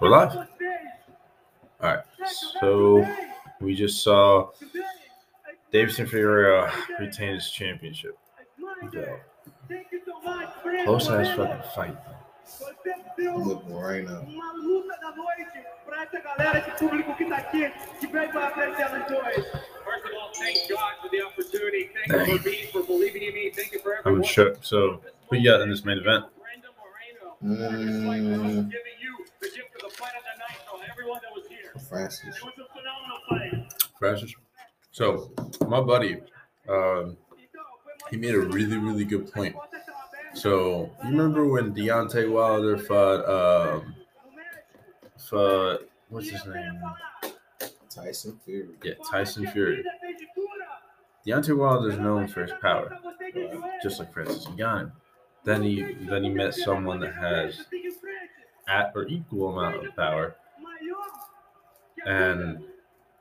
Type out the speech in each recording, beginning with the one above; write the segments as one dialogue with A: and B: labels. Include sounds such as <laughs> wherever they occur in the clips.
A: We're live. All right. So we just saw Deiveson Figueiredo retain his championship. Yeah. Close ass fucking fight.
B: I'm looking right now.
C: Uma luta da noite pra essa galera, esse público que tá aqui, que veio pra apreciar os dois.
D: First of all, thank God for the opportunity. Thank you for being for believing in me. Thank you for
A: I'm
D: everyone.
A: sure. So who you got in this main event?
D: Brandon Moreno. Just like I was
B: Mm,
D: giving you the gift of the fight of the night everyone that was here.
B: Francis.
C: It was a phenomenal fight.
A: Francis. So my buddy, um, he made a really really good point. So you remember when Deontay Wilder fought um fought what's his name?
B: Tyson Fury.
A: Yeah, Tyson Fury. Deontay Wilder is known for his power, just like Francis Ngannou. Then he then he met someone that has at or equal amount of power and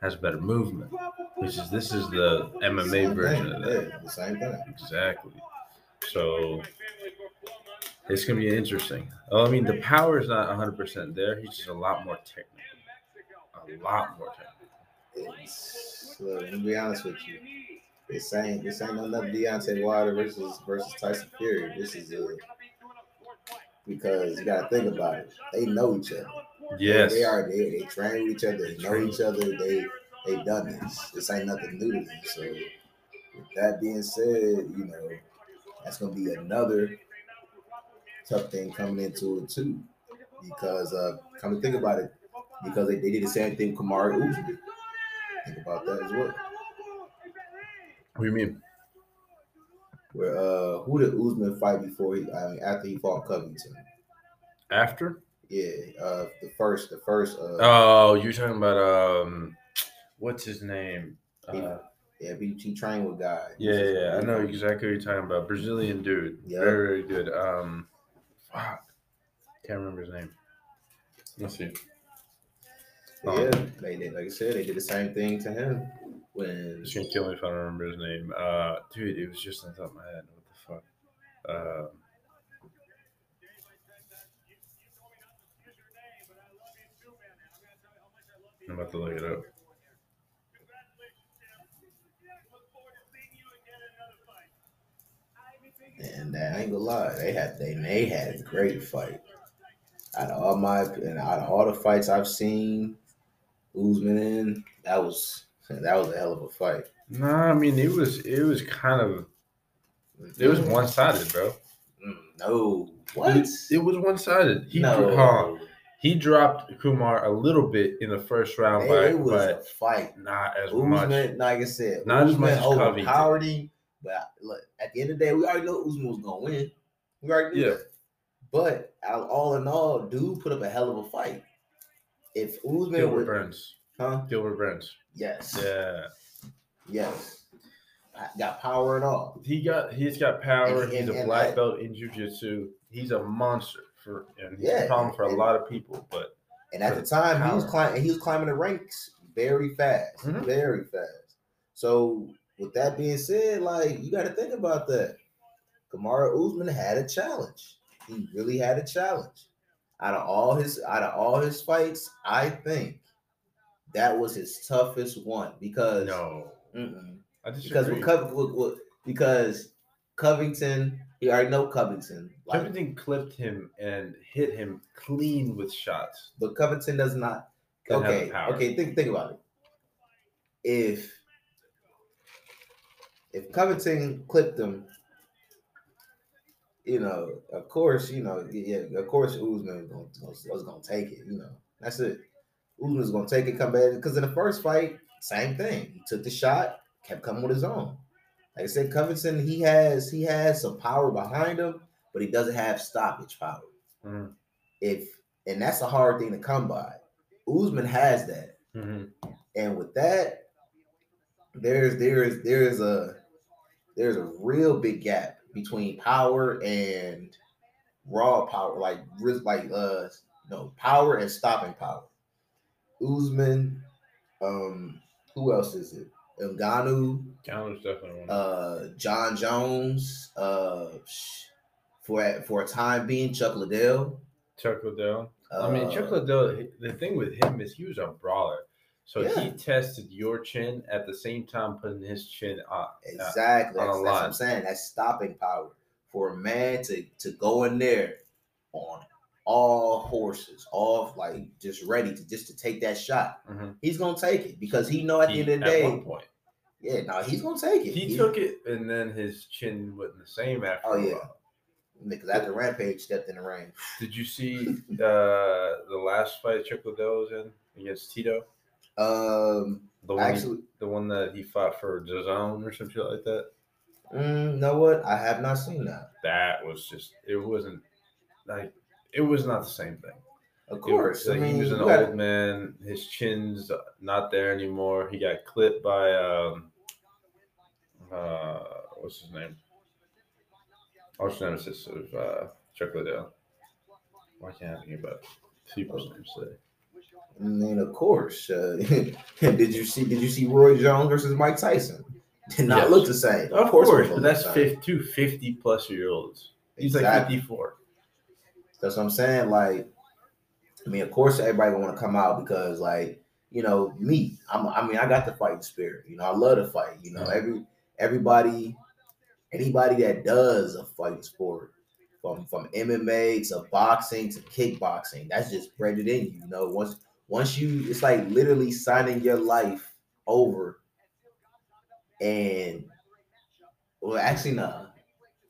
A: has better movement, which is this is the MMA version
B: thing,
A: of that.
B: yeah, the same thing.
A: Exactly. So it's gonna be interesting. Oh, I mean, the power is not 100 percent there. He's just a lot more technical. A lot more technical.
B: It's, look, let me be honest with you. This ain't this ain't another Deontay Wilder versus versus Tyson Fury. This is a because you gotta think about it. They know each other.
A: Yes.
B: They are they, they train with each other, they know each other, they they done this. This ain't nothing new to them. So with that being said, you know, that's gonna be another tough thing coming into it too. Because uh come to think about it, because they, they did the same thing with Kamaru Usman. Think about that as well.
A: What do you mean?
B: Where uh who did Usman fight before he I mean after he fought Covington?
A: After?
B: Yeah, uh the first the first uh
A: Oh, you're talking about um, what's his name? Uh,
B: yeah, he, he trained with guys.
A: yeah, yeah, yeah, I know exactly what you're talking about. Brazilian dude.
B: Yeah.
A: Very, very good. Um, fuck, can't remember his name. Let's see.
B: Yeah, they did. Like I said, they did the same thing to him when
A: It's gonna kill me if I don't remember his name. Uh, dude, it was just on the top of my head. What the fuck? Uh, I'm about to look it up.
B: and I ain't gonna lie, they had they they had a great fight. Out of all my and out of all the fights I've seen, Usman in that was that was a hell of a fight.
A: No, I mean it was it was kind of it was one sided, bro.
B: Mm, no, what?
A: It, it was one sided. He
B: no,
A: huh, he dropped Kumar a little bit in the first round,
B: it,
A: but,
B: it was a fight.
A: not as
B: Usman,
A: much.
B: like I said,
A: Not as much as
B: overpowered. But look, at the end of the day, we already know Usman was gonna win. We already knew
A: Yeah.
B: that. But all in all, dude put up a hell of a fight. If Usman
A: Gilbert
B: would,
A: Burns.
B: Huh?
A: Gilbert Burns.
B: Yes,
A: Yeah.
B: yes, got power and all.
A: He got he's got power.
B: And-
A: he's
B: and-
A: a
B: and
A: black
B: I-
A: belt in jiu-jitsu. He's a monster for and he's
B: Yeah,
A: a problem for a lot of people, but
B: And at the time, he was climbing. He was climbing the ranks very fast,
A: Mhm.
B: very fast. So, with that being said, like you got to think about that. Kamaru Usman had a challenge. He really had a challenge. Out of all his, out of all his fights, I think that was his toughest one because
A: no.
B: Because with, with, with, because Covington, he already know Covington. Like,
A: Covington clipped him and hit him clean with shots.
B: but Covington does not.
A: Doesn't
B: okay, okay. Think think about it. If if Covington clipped him, you know, of course, you know, yeah, of course, Usman was gonna, was gonna take it. You know, that's it. Usman was gonna take it, come back because in the first fight, same thing. He took the shot, kept coming with his own. Like I said, Covington, he has he has some power behind him, but he doesn't have stoppage power
A: Mhm.
B: if and that's a hard thing to come by. Usman has that,
A: Mhm.
B: and with that, there's there's there's a there's a real big gap between power and raw power, like like uh no power and stopping power. Usman, um, who else is it? Ngannou,
A: Counter's definitely one.
B: uh, Jon Jones, uh, for for a time being, Chuck Liddell.
A: Chuck Liddell. I mean,
B: Uh,
A: Chuck Liddell. The thing with him is he was a brawler, so
B: Yeah.
A: he tested your chin at the same time putting his chin up.
B: Exactly.
A: on a
B: That's, that's what. I'm saying. That's stopping power for a man to to go in there on all horses, all like just ready to just to take that shot.
A: Mhm.
B: He's gonna take it because he know at the
A: He-
B: end of the day,
A: point,
B: yeah, no, he's gonna take it.
A: he took it, and then his chin wasn't the same after.
B: Oh yeah, because after Rampage stepped in the ring.
A: Did you see uh, the last fight Chuck Liddell was in against Tito?
B: Um,
A: The one, he-
B: actually,
A: the one that he fought for DAZN or some shit like that.
B: mm, know what? I have not seen that.
A: That was just. It wasn't like it was not the same thing.
B: Of course,
A: was-
B: I mean,
A: he was an
B: gotta-
A: old man. His chin's not there anymore. He got clipped by um, uh, what's his name? Arch nemesis of uh, Chuck Liddell. Why can't I think about people's names today?
B: I mean, of course. Uh, <laughs> did you see? Did you see Roy Jones versus Mike Tyson? Did not
A: Yes.
B: look the same.
A: Of course,
B: it won't
A: but that's
B: the same.
A: 50, two 50 plus year olds. He's like 54.
B: That's what I'm saying. Like, I mean, of course, everybody want to come out because, like, you know, me. I'm. I mean, I got the fighting spirit. You know, I love to fight. You know, every everybody, anybody that does a fighting sport, from from MMA to boxing to kickboxing, that's just bred it in you. You know, once once you, it's like literally signing your life over. And well, actually, no.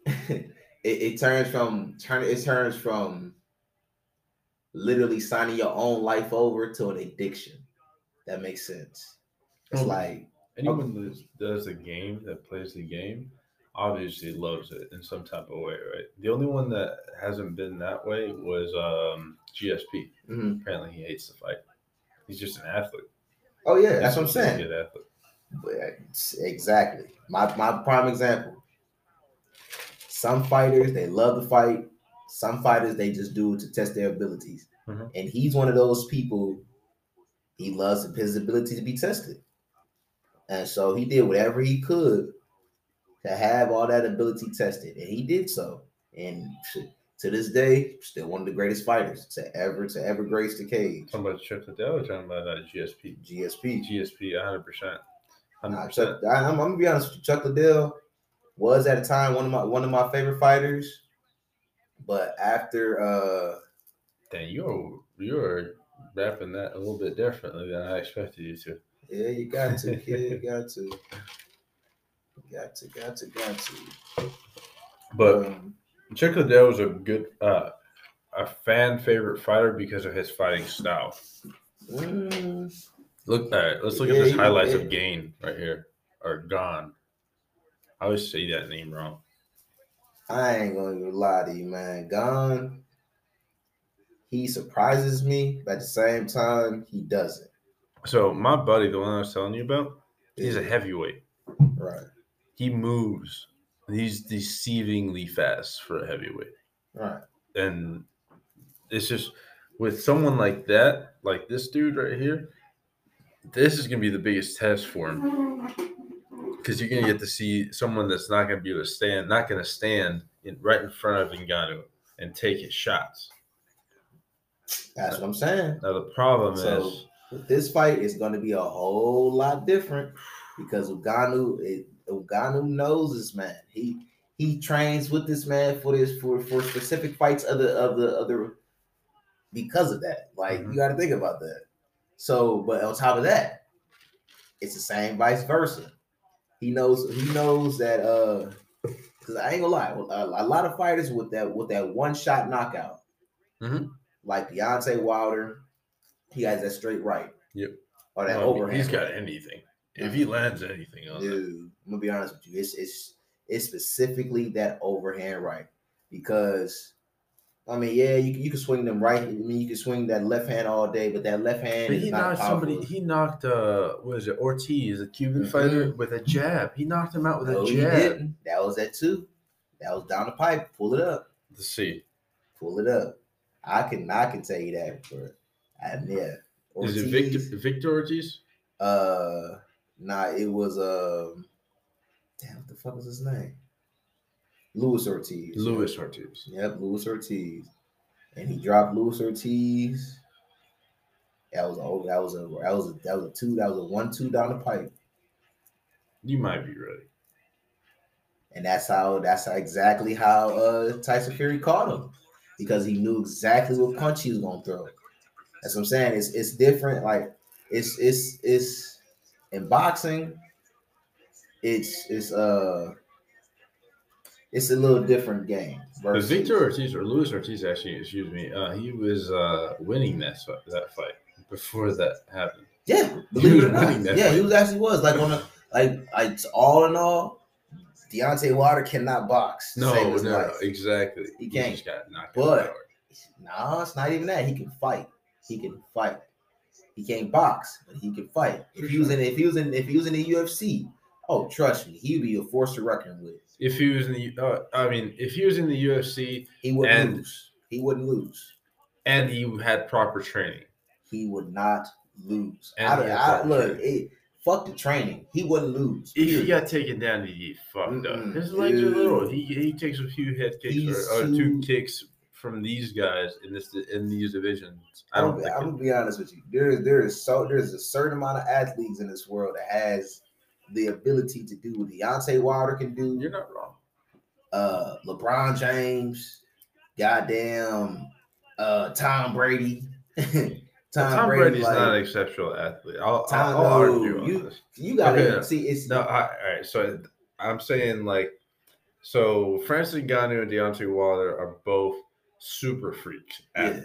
B: <laughs> it, it turns from turn it turns from literally signing your own life over to an addiction. That makes sense. It's
A: Mhm.
B: like
A: Anyone that does a game, that plays the game, obviously loves it in some type of way, right? The only one that hasn't been that way was um, GSP.
B: mhm.
A: Apparently, he hates the fight. He's just an athlete.
B: oh yeah, that's what I'm
A: He's a
B: saying.
A: Good athlete.
B: But, Exactly. My my prime example. Some fighters they love to fight. Some fighters they just do it to test their abilities.
A: Mhm.
B: And he's one of those people. He loves his ability to be tested, and so he did whatever he could to have all that ability tested, and he did so. And to this day, still one of the greatest fighters to ever to ever grace the cage.
A: Talking about Chuck Liddell talking about uh, GSP?
B: GSP.
A: GSP, 100%.
B: Nah,
A: 100%.
B: Chuck, I, am gonna be honest with you. Chuck Liddell was at a time one of my one of my favorite fighters, but after uh
A: Dang, you're, you're rapping that a little bit differently than I expected you to.
B: yeah, you got to <laughs> kid, you got to, got to, got to, got to.
A: But
B: Um,
A: Chuck Liddell was a good, uh, a fan favorite fighter because of his fighting style.
B: mm,
A: Look, all right, let's look
B: Yeah,
A: at this highlights
B: yeah.
A: of Gain right here, or Gone. I always say that name wrong.
B: I ain't gonna even lie to you, man. Gone. He surprises me, but at the same time, he doesn't.
A: So my buddy, the one I was telling you about, he's a heavyweight.
B: right,
A: He moves. He's deceivingly fast for a heavyweight,
B: right.
A: and it's just with someone like that, like this dude right here. This is gonna be the biggest test for him because you're gonna get to see someone that's not gonna be able to stand, not gonna stand in, right in front of Ngannou and take his shots.
B: That's what I'm saying.
A: Now the problem
B: So-
A: is,
B: this fight, is going to be a whole lot different because Ngannou, it, Ngannou knows this man. He he trains with this man for this for for specific fights of the of the other because of that. Like
A: Mhm.
B: you got to think about that. So, but on top of that, it's the same vice versa. He knows he knows that uh because I ain't gonna lie, a, a lot of fighters with that with that one shot knockout,
A: Mhm.
B: like Deontay Wilder, he has that straight right.
A: Yep.
B: Or that
A: well,
B: overhand.
A: he's got anything. If he lands anything on
B: Dude, I'm gonna be honest with you. It's it's it's specifically that overhand right because I mean, yeah, you, you can swing them right. I mean, you can swing that left hand all day, but that left hand
A: But
B: is
A: he
B: not
A: knocked somebody. He knocked uh, what is it? Ortiz, a Cuban fighter, with a jab. He knocked him out with
B: Mm-hmm. No,
A: a
B: he
A: jab.
B: didn't. That was that too. That was down the pipe. Pull it up.
A: Let's see.
B: Pull it up. I can I can tell you that for I yeah.
A: Is it Victor Victor Ortiz?
B: Uh, nah, it was um, damn, what the fuck was his name? Luis Ortiz.
A: Luis Ortiz.
B: Yep, Luis Ortiz. and he dropped Luis Ortiz. That was a that was a that was a that was a two that was a one two down the pipe,
A: You might be right.
B: and that's how that's how, exactly how uh Tyson Fury caught him because he knew exactly what punch he was gonna throw. That's what I'm saying. It's it's different. Like it's it's it's in boxing. It's it's uh it's a little different game. Versus-
A: Victor Ortiz or Luis Ortiz, actually, excuse me, uh, he was uh, winning that fi- that fight before that happened.
B: Yeah, believe it or not.
A: winning that
B: Yeah, he was actually was like on a like like all in all, Deontay Wilder cannot box.
A: No, no,
B: life.
A: exactly.
B: He can't.
A: just got knocked
B: But-. No, it's not even that. He can fight. He can fight. He can't box, but he can fight. If he was in, if he was in, if he was in the UFC, oh, trust me, he'd be a force to reckon with.
A: If he was in the, uh, I mean, if he was in the UFC
B: He wouldn't
A: And-
B: lose. He wouldn't lose.
A: and he had proper training,
B: He would not lose.
A: And
B: I,
A: he
B: I, look, it, fuck the training. He wouldn't lose.
A: if he got taken down, he'd get fucked up. His legs are little. He he takes a few head kicks
B: He's
A: or, or two
B: too-
A: kicks from these guys in this in these divisions. I
B: I'm,
A: don't.
B: I'm
A: it-
B: gonna be honest with you. There is there is so there's a certain amount of athletes in this world that has the ability to do what Deontay Wilder can do.
A: you're not wrong.
B: Uh, LeBron James, goddamn, uh, Tom Brady. <laughs> Tom,
A: Tom,
B: Brady,
A: Brady's
B: like,
A: not an exceptional athlete. I'll,
B: Tom-
A: I'll, I'll
B: no,
A: argue on
B: you-
A: this.
B: you gotta
A: Okay.
B: see. It's
A: No, I, all right. So I'm saying like, so Francis Ngannou and Deontay Wilder are both super freak
B: Yeah.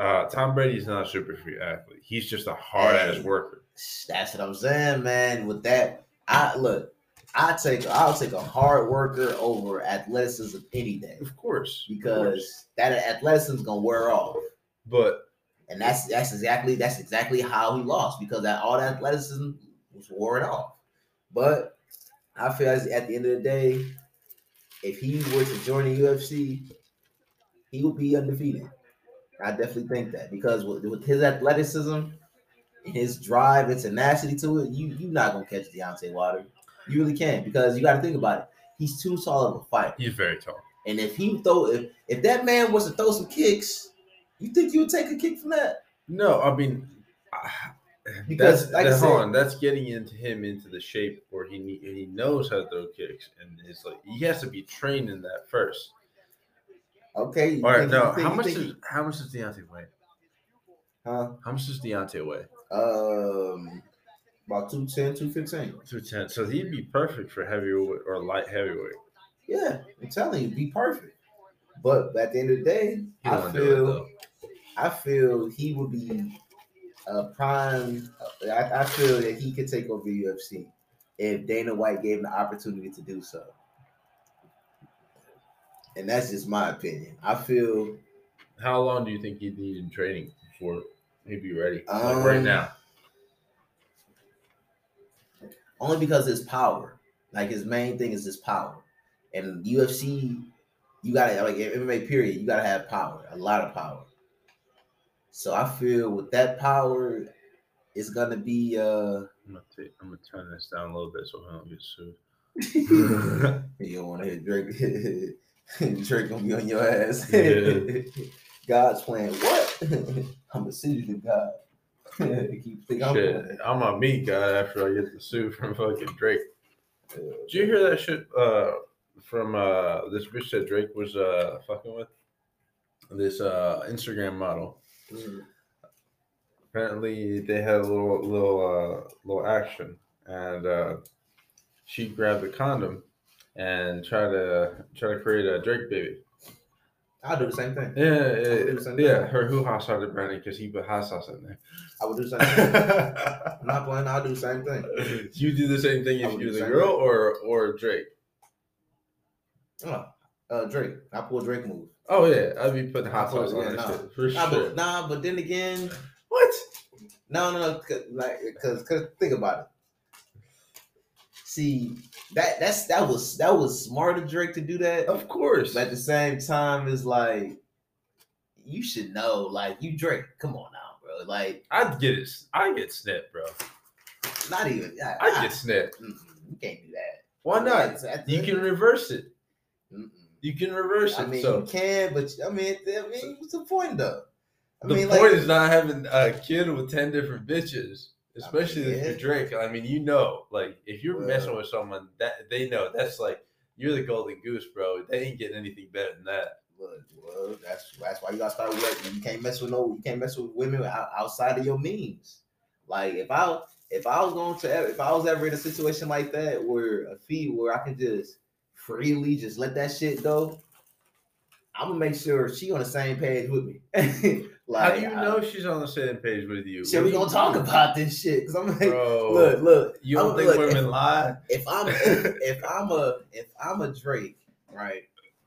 A: Uh, Tom Brady's not a super freak athlete. He's just a hard ass
B: Hey.
A: worker.
B: That's what I'm saying, man. With that, I look. I take. I'll take a hard worker over athleticism any day
A: Of course, of course.
B: because that athleticism is gonna wear off.
A: but
B: And that's that's exactly that's exactly how he lost because that all that athleticism was worn off. But I feel as at the end of the day, if he were to join the UFC, he would be undefeated. I definitely think that because with, with his athleticism, his drive and tenacity to it, you you're not gonna catch Deontay Wilder. You really can't because you got to think about it. He's too solid of a fighter.
A: he's very tall.
B: And if he throw if if that man was to throw some kicks, you think you would take a kick from that?
A: No, I mean, ah,
B: Because,
A: that's
B: like I
A: that- hold
B: said-
A: on. That's getting into him into the shape where he need, he knows how to throw kicks, and it's like he has to be trained in that first.
B: Okay.
A: All right, no.
B: think-
A: How much is
B: he-
A: how much does Deontay weigh?
B: huh?
A: How much does Deontay weigh?
B: Um about 210, 215.
A: Two ten. So he'd be perfect for heavyweight or light heavyweight.
B: Yeah, I'm telling you, be perfect. But at the end of the day, I feel. I feel he would be a prime. I, I feel that he could take over the UFC if Dana White gave him the opportunity to do so. And that's just my opinion. I feel
A: How long do you think he'd need in training before he'd be ready? like right
B: Um,
A: now.
B: only because his power. Like his main thing is his power. And UFC, you gotta like MMA period, you gotta have power, a lot of power. So I feel with that power, it's gonna be uh
A: I'm gonna, take, I'm gonna turn this down a little bit so I don't get sued. <laughs>
B: you don't wanna hear Drake <laughs> <laughs> Drake gonna be on your ass.
A: Yeah. <laughs>
B: God's plan. What? <laughs> I'm a city to God. Keep thinking I'm
A: Shit. I'm a meat guy after I get the suit from fucking Drake. Did you hear that shit uh, from uh, this bitch that Drake was uh, fucking with? This uh, Instagram model.
B: mm,
A: Apparently, they had a little little uh, little action, and uh, she grabbed the condom and tried to try to create a Drake baby.
B: I'll do the same thing.
A: Yeah, yeah,
B: same
A: yeah.
B: thing.
A: Her hoo ha started burning because he put hot sauce in there.
B: I would do the same thing. <laughs> I'm not playing. I'll do the same thing.
A: you do the same thing if you
B: do
A: was
B: the
A: girl
B: thing.
A: or or Drake.
B: Oh, uh, Drake. I pull Drake move.
A: Oh yeah, I'd be putting hot sauce on
B: yeah, nah.
A: shit for
B: Nah,
A: sure.
B: but, nah, but then again,
A: What?
B: no, no, no. 'cause, Like, cause, cause think about it. See, that that's that was that was smart of Drake to do that.
A: Of course.
B: But at the same time, it's like you should know, like you Drake. Come on now, bro. Like,
A: I'd get it. I get snipped, bro.
B: not even. I,
A: I get snipped.
B: you can't do that.
A: Why not? You can reverse it.
B: Mm-mm.
A: You can reverse it.
B: I mean,
A: so
B: you can, but I mean, I mean, what's the point though? I
A: the
B: mean,
A: point
B: like,
A: is not having a kid with ten different bitches, especially if
B: yeah.
A: you're Drake. I mean, you know, like if you're
B: Well-
A: messing with someone that they know, that's like you're the golden goose, bro. They ain't getting anything better than that.
B: Look, well, that's that's why you gotta start with. You can't mess with no. You can't mess with women outside of your means. Like if I if I was going to if I was ever in a situation like that where a fee where I can just freely just let that shit go, I'm gonna make sure she on the same page with me. <laughs> like,
A: How do you
B: I-
A: know she's on the same page with you?
B: Shit, we gonna talk about this shit because I'm like,
A: bro.
B: look, look.
A: you don't
B: I'm-
A: think
B: look,
A: women
B: if-
A: lie?
B: if I'm <laughs> if, I'm a if I'm a Drake, right?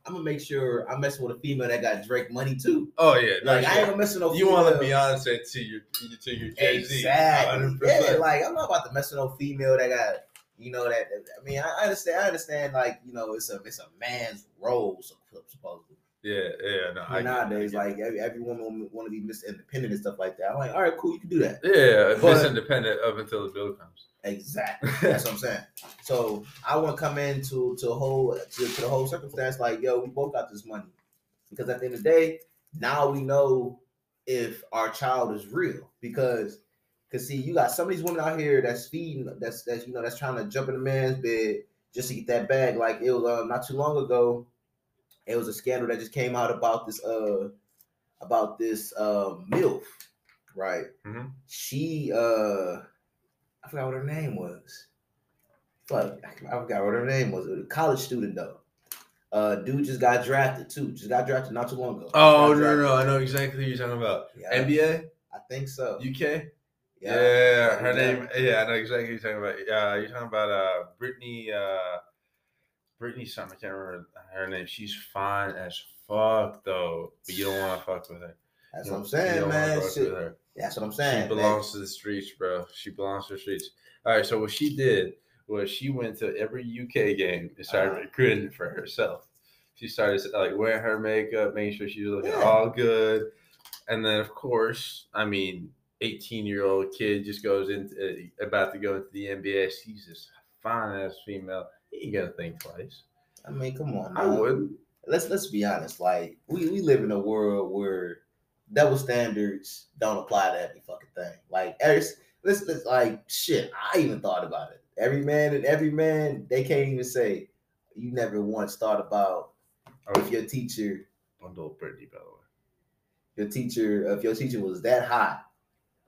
B: I'm gonna make sure I'm messing with a female that got Drake money too.
A: Oh yeah, no
B: Like I ain't gonna mess with no.
A: you want
B: female-
A: to Beyonce to your to your Jay Z.
B: Exactly. Yeah, like I'm not about to mess with no female that got, you know, that. I mean, I I understand. I understand. Like, you know, it's a it's a man's role sup- supposedly.
A: Yeah, yeah. No, I
B: nowadays, like every, every woman want to be Miss Independent and stuff like that. I'm like, all right, cool, you can do that.
A: yeah,
B: But-
A: this independent up until the bill comes.
B: Exactly. <laughs> That's what I'm saying. So I want to come into to a whole to, to the whole circumstance like, yo, we both got this money because at the end of the day, now we know if our child is real because. Cause see, you got some of these women out here that's feeding, that's that's you know that's trying to jump in a man's bed just to get that bag. Like it was uh, not too long ago, it was a scandal that just came out about this uh about this uh milf, right?
A: Mhm.
B: She uh I forgot what her name was. Fuck, I forgot what her name was. A college student though. Uh, dude just got drafted too. Just got drafted not too long ago.
A: Oh no, no, no! I know exactly who you're talking about.
B: Yeah,
A: NBA,
B: I think so.
A: UK. Yeah, her
B: yeah.
A: name. Yeah, I know exactly who you're talking about. Yeah, you're talking about uh Brittany. Uh, Brittany something. I can't remember her name. She's fine as fuck though, but you don't want to fuck with her.
B: That's what I'm saying, man.
A: fuck
B: Shit.
A: with her.
B: That's what I'm
A: She
B: saying. man.
A: belongs to the streets, bro. She belongs to the streets. All right. So what she did was she went to every UK game and started
B: Uh-huh.
A: recruiting for herself. She started like wearing her makeup, making sure she was looking
B: Yeah.
A: all good, and then of course, I mean, eighteen year old kid just goes into uh, about to go into the NBA. She's this fine ass female. He ain't got to think twice.
B: I mean, come on.
A: I
B: now.
A: wouldn't.
B: Let's let's be honest. Like we we live in a world where double standards don't apply to every fucking thing. Like let's, let's like shit. I even thought about it. Every man and every man, they can't even say you never once thought about
A: I
B: if your teacher,
A: bundle Brittany, by the way.
B: your teacher, if your teacher was that hot,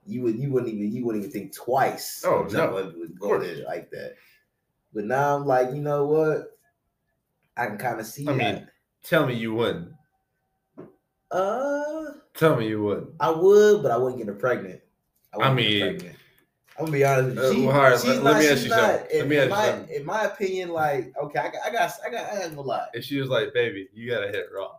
B: you would you wouldn't even you wouldn't even think twice.
A: Oh, no.
B: and go there like that. But now I'm like, you know what? I can kind of see
A: I
B: that.
A: mean, Tell me you wouldn't.
B: uh,
A: Tell me you wouldn't.
B: I would, but I wouldn't get her pregnant.
A: I
B: her
A: mean-
B: pregnant. I'm gonna be honest with you.
A: Uh,
B: She,
A: well,
B: she's
A: let-
B: not,
A: me ask you something. Let
B: In,
A: me ask you
B: my,
A: something.
B: in my opinion, like, okay, I got, I got, I got, I ain't gonna lie.
A: If she was like, baby, you gotta hit raw.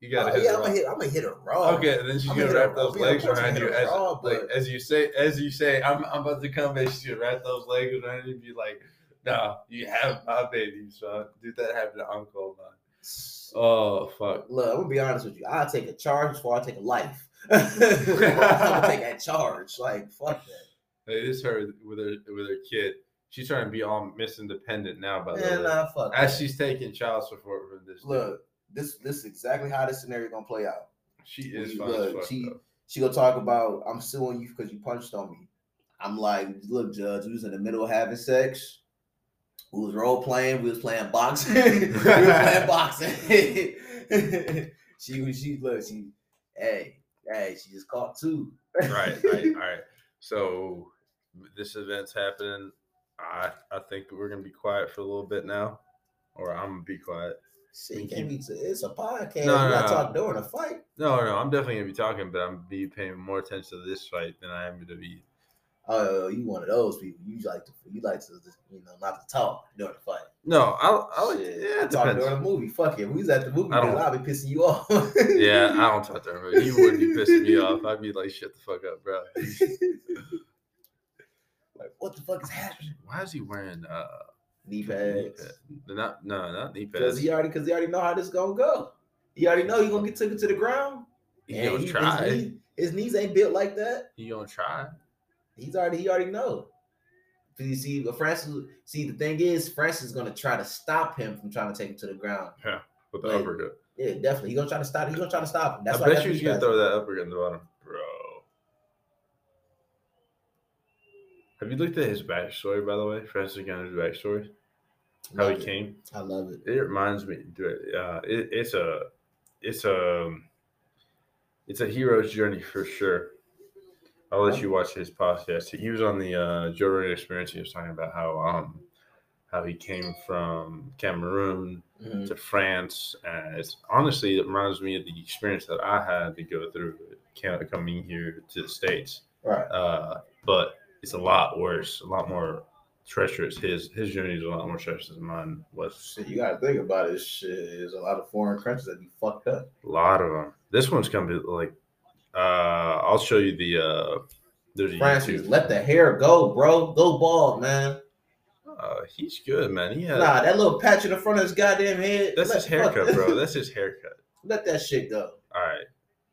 A: You gotta
B: Oh,
A: hit
B: yeah,
A: raw.
B: I'm gonna hit, I'm gonna hit her raw.
A: Okay, and then she's
B: I'm
A: gonna
B: gonna
A: wrap those legs around you as
B: raw,
A: like
B: but-
A: as you say as you say I'm I'm about to come, and She's gonna wrap those legs around you and be like, "No, you have my baby, son." Did that happen to Uncle? Man? Oh fuck.
B: Look, I'm gonna be honest with you. I'll take a charge before I take a life. <laughs> I'm gonna take that charge. Like, fuck that.
A: Hey, this her with her with her kid. She's trying to be all Miss Independent now, by the way.
B: nah, fuck
A: As
B: that.
A: she's taking child support from this. dude.
B: Look, this this is exactly how this scenario gonna play out.
A: she is fine
B: look,
A: fuck.
B: she-
A: though.
B: She gonna talk about I'm suing you because you punched on me. I'm like, look, Judge, we was in the middle of having sex. We was role playing. We was playing boxing. <laughs> we was <laughs> playing boxing. <laughs> she was she look she hey hey she just caught two.
A: right, right, all right. So this event's happening. I I think we're gonna be quiet for a little bit now, or I'm gonna be quiet.
B: See, you can't be, it's a podcast.
A: No,
B: you
A: no,
B: gotta
A: no.
B: talk during a fight.
A: No, no, I'm definitely gonna be talking, but I'm be paying more attention to this fight than I am to be.
B: Oh, you one of those people. You like to you like to you know not to talk during the fight.
A: No, I I like yeah, it
B: talk during the movie. Fuck it. We was at the movie.
A: I don't-
B: I'll be pissing you off. <laughs>
A: Yeah, I don't talk to her. but You wouldn't be pissing me off. I'd be like, shut the fuck up, bro. <laughs>
B: like, what the fuck is happening?
A: Why is he wearing uh
B: Knee
A: knee
B: pads.
A: pads? Not no, not knee pads.
B: Because he already, because he already know how this gonna go. He already know he gonna get taken to the ground.
A: He
B: And
A: gonna
B: he-
A: try.
B: His, knee- his knees ain't built like that.
A: He gonna try.
B: He's already, he already know. You see, but Francis. See, the thing is, Francis is gonna try to stop him from trying to take him to the ground.
A: But with the
B: Like,
A: uppercut.
B: Yeah, definitely. He's gonna try to stop. He's gonna try to stop him. That's
A: I
B: why
A: bet you he's gonna throw that uppercut in the bottom, bro. Have you looked at his backstory, by the way? Francis Ngannou's backstory, how
B: Love
A: he
B: it.
A: came.
B: I love it.
A: It reminds me, uh, it, it's a, it's a, it's a hero's journey for sure. I'll let you watch his podcast. He was on the uh, Joe Rogan Experience. He was talking about how um, how he came from Cameroon
B: Mhm.
A: to France. And it's honestly, it reminds me of the experience that I had to go through coming here to the states.
B: Right.
A: Uh, but it's a lot worse, a lot more treacherous. His his journey is a lot more treacherous than mine was.
B: Shit, you gotta think about it. Shit, there's a lot of foreign countries that be fucked up.
A: A lot of them. This one's gonna be like, uh, I'll show you the. Uh, there's
B: Francis,
A: YouTube.
B: let the hair go, bro. Go bald, man.
A: Uh, he's good, man. He has.
B: Nah, that little patch in the front of his goddamn head.
A: that's his haircut, bro. That's his haircut.
B: let that shit go.
A: All right,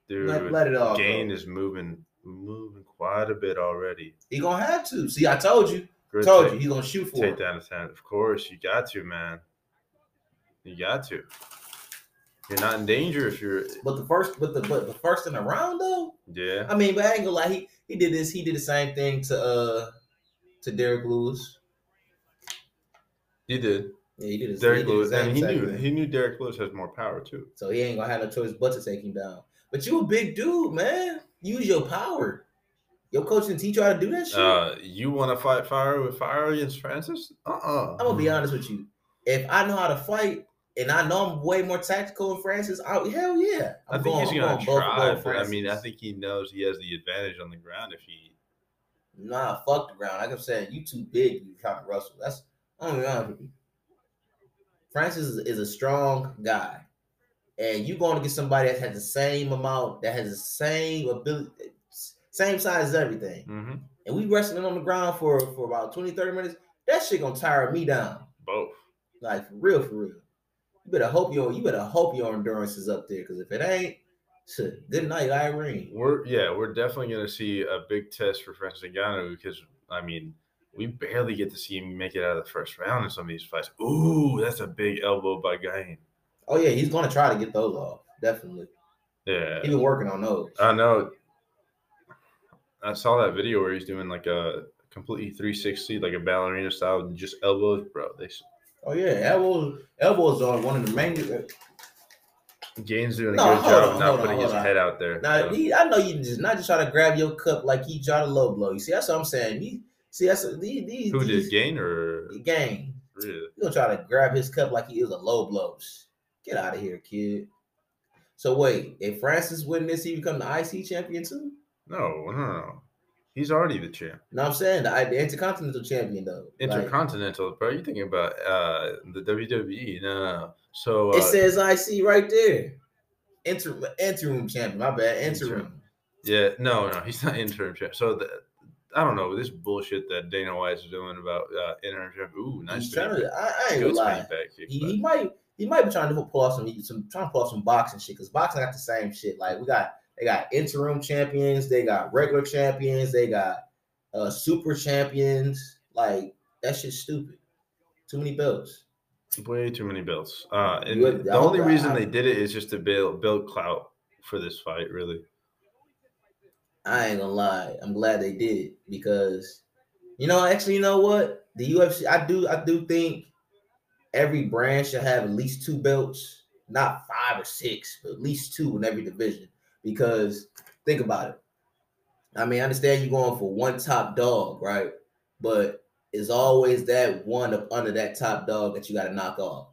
A: dude.
B: Let, let it all
A: Gain
B: go.
A: is moving, moving quite a bit already.
B: He gonna have to. See, I told you.
A: Good
B: told
A: take-
B: you. He gonna shoot for
A: Take
B: it.
A: down the ten. Of course, you got to, man. You got to. You're not in danger if you're.
B: But the first, but the but the first in the round though.
A: Yeah.
B: I mean, but I ain't gonna lie. He he did this. He did the same thing to uh to Derrick Lewis.
A: He did.
B: Yeah, he did.
A: Derek
B: he did
A: Lewis, and he knew
B: thing.
A: he knew Derrick Lewis has more power too.
B: So he ain't gonna have no choice but to take him down. But you a big dude, man. Use your power. Your coach didn't teach you how to do that shit.
A: Uh, you want to fight fire with fire against Francis? Uh uh
B: I'm gonna be honest with you. If I know how to fight and I know I'm way more tactical than Francis, I, hell yeah.
A: I
B: I'm
A: think
B: going-
A: he's gonna
B: going
A: try,
B: both
A: but I mean, I think he knows he has the advantage on the ground if he.
B: Nah, fuck the ground. Like I'm saying, you too big you trying to wrestle. That's I'm gonna be honest with you. Francis is, is a strong guy. And you're going to get somebody that has the same amount, that has the same ability, same size as everything.
A: Mhm.
B: And we wrestling on the ground for, for about 20, 30 minutes. That shit gonna tire me down.
A: Both.
B: Like for real, for real. You better hope your you better hope your endurance is up there. Because if it ain't, shit, good night, Irene.
A: We're yeah, we're definitely gonna see a big test for Francis Ngannou because I mean, we barely get to see him make it out of the first round in some of these fights. Ooh, that's a big elbow by Gain.
B: Oh yeah, he's gonna try to get those off. Definitely.
A: Yeah,
B: he's been working on those.
A: I know. I saw that video where he's doing like a completely 360, like a ballerina style, just elbows, bro. They
B: Oh yeah, elbows elbows are one of the main.
A: Uh, Gain's doing a
B: No,
A: good job
B: on,
A: not
B: hold on,
A: putting his
B: on.
A: head out there.
B: Now
A: so.
B: he, I know you just not just try to grab your cup like he tried to low blow. You see, that's what I'm saying. You see, that's these these
A: Who
B: these,
A: did Gain or
B: Gang.
A: really?
B: You gonna try to grab his cup like he is a low blow. Get out of here, kid. So wait, if Francis win this, he become the IC champion too.
A: No, no, no. He's already the champ.
B: No, I'm saying the, the Intercontinental champion though. Like,
A: Intercontinental, bro. You thinking about uh the WWE? No, no. So uh,
B: it says IC right there. Inter interim champion. My bad. Interim.
A: yeah, no, no, he's not interim champ. So the, I don't know this bullshit that Dana White is doing about uh, interim champ. Ooh, nice.
B: He's trying to. I, I ain't
A: Good
B: gonna lie.
A: kick,
B: He, he might. He might be trying to pull off some, some trying to pull off some boxing shit because boxing got the same shit. Like we got, they got interim champions, they got regular champions, they got uh super champions. Like that shit's stupid. Too many belts.
A: Way too many belts. Uh, and
B: would-
A: the only reason
B: I-
A: they did it is just to build build clout for this fight. Really,
B: I ain't gonna lie. I'm glad they did because you know, actually, you know what? The UFC, I do, I do think every brand should have at least two belts, not five or six, but at least two in every division. Because think about it. I mean, I understand you're going for one top dog, right? But it's always that one up under that top dog that you got to knock off.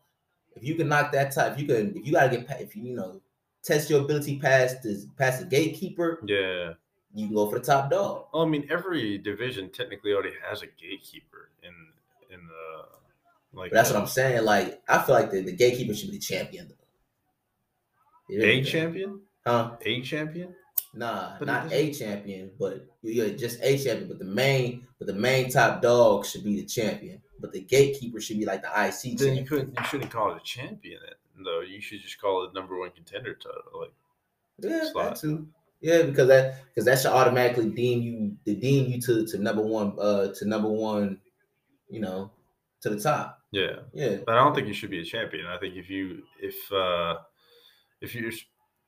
B: If you can knock that top, if you can, if you got to get, if you you know, test your ability past the past the gatekeeper,
A: yeah.
B: you can go for the top dog.
A: Well, I mean, every division technically already has a gatekeeper in in the like.
B: But that's what I'm saying. Like, I feel like the, the gatekeeper should be the champion, though.
A: A champion,
B: Huh?
A: a champion.
B: Nah,
A: But
B: not a champion, but you're just a champion. But the main, but the main top dog should be the champion. But the gatekeeper should be like the IC
A: Then you couldn't. You shouldn't call it a champion. Though. You should just call it number one contender title. Like,
B: Yeah,
A: slot.
B: that too. Yeah, because that because that should automatically deem you to deem you to to number one uh to number one, you know, to the top.
A: Yeah,
B: Yeah,
A: but I don't think you should be a champion. I think if you if uh if you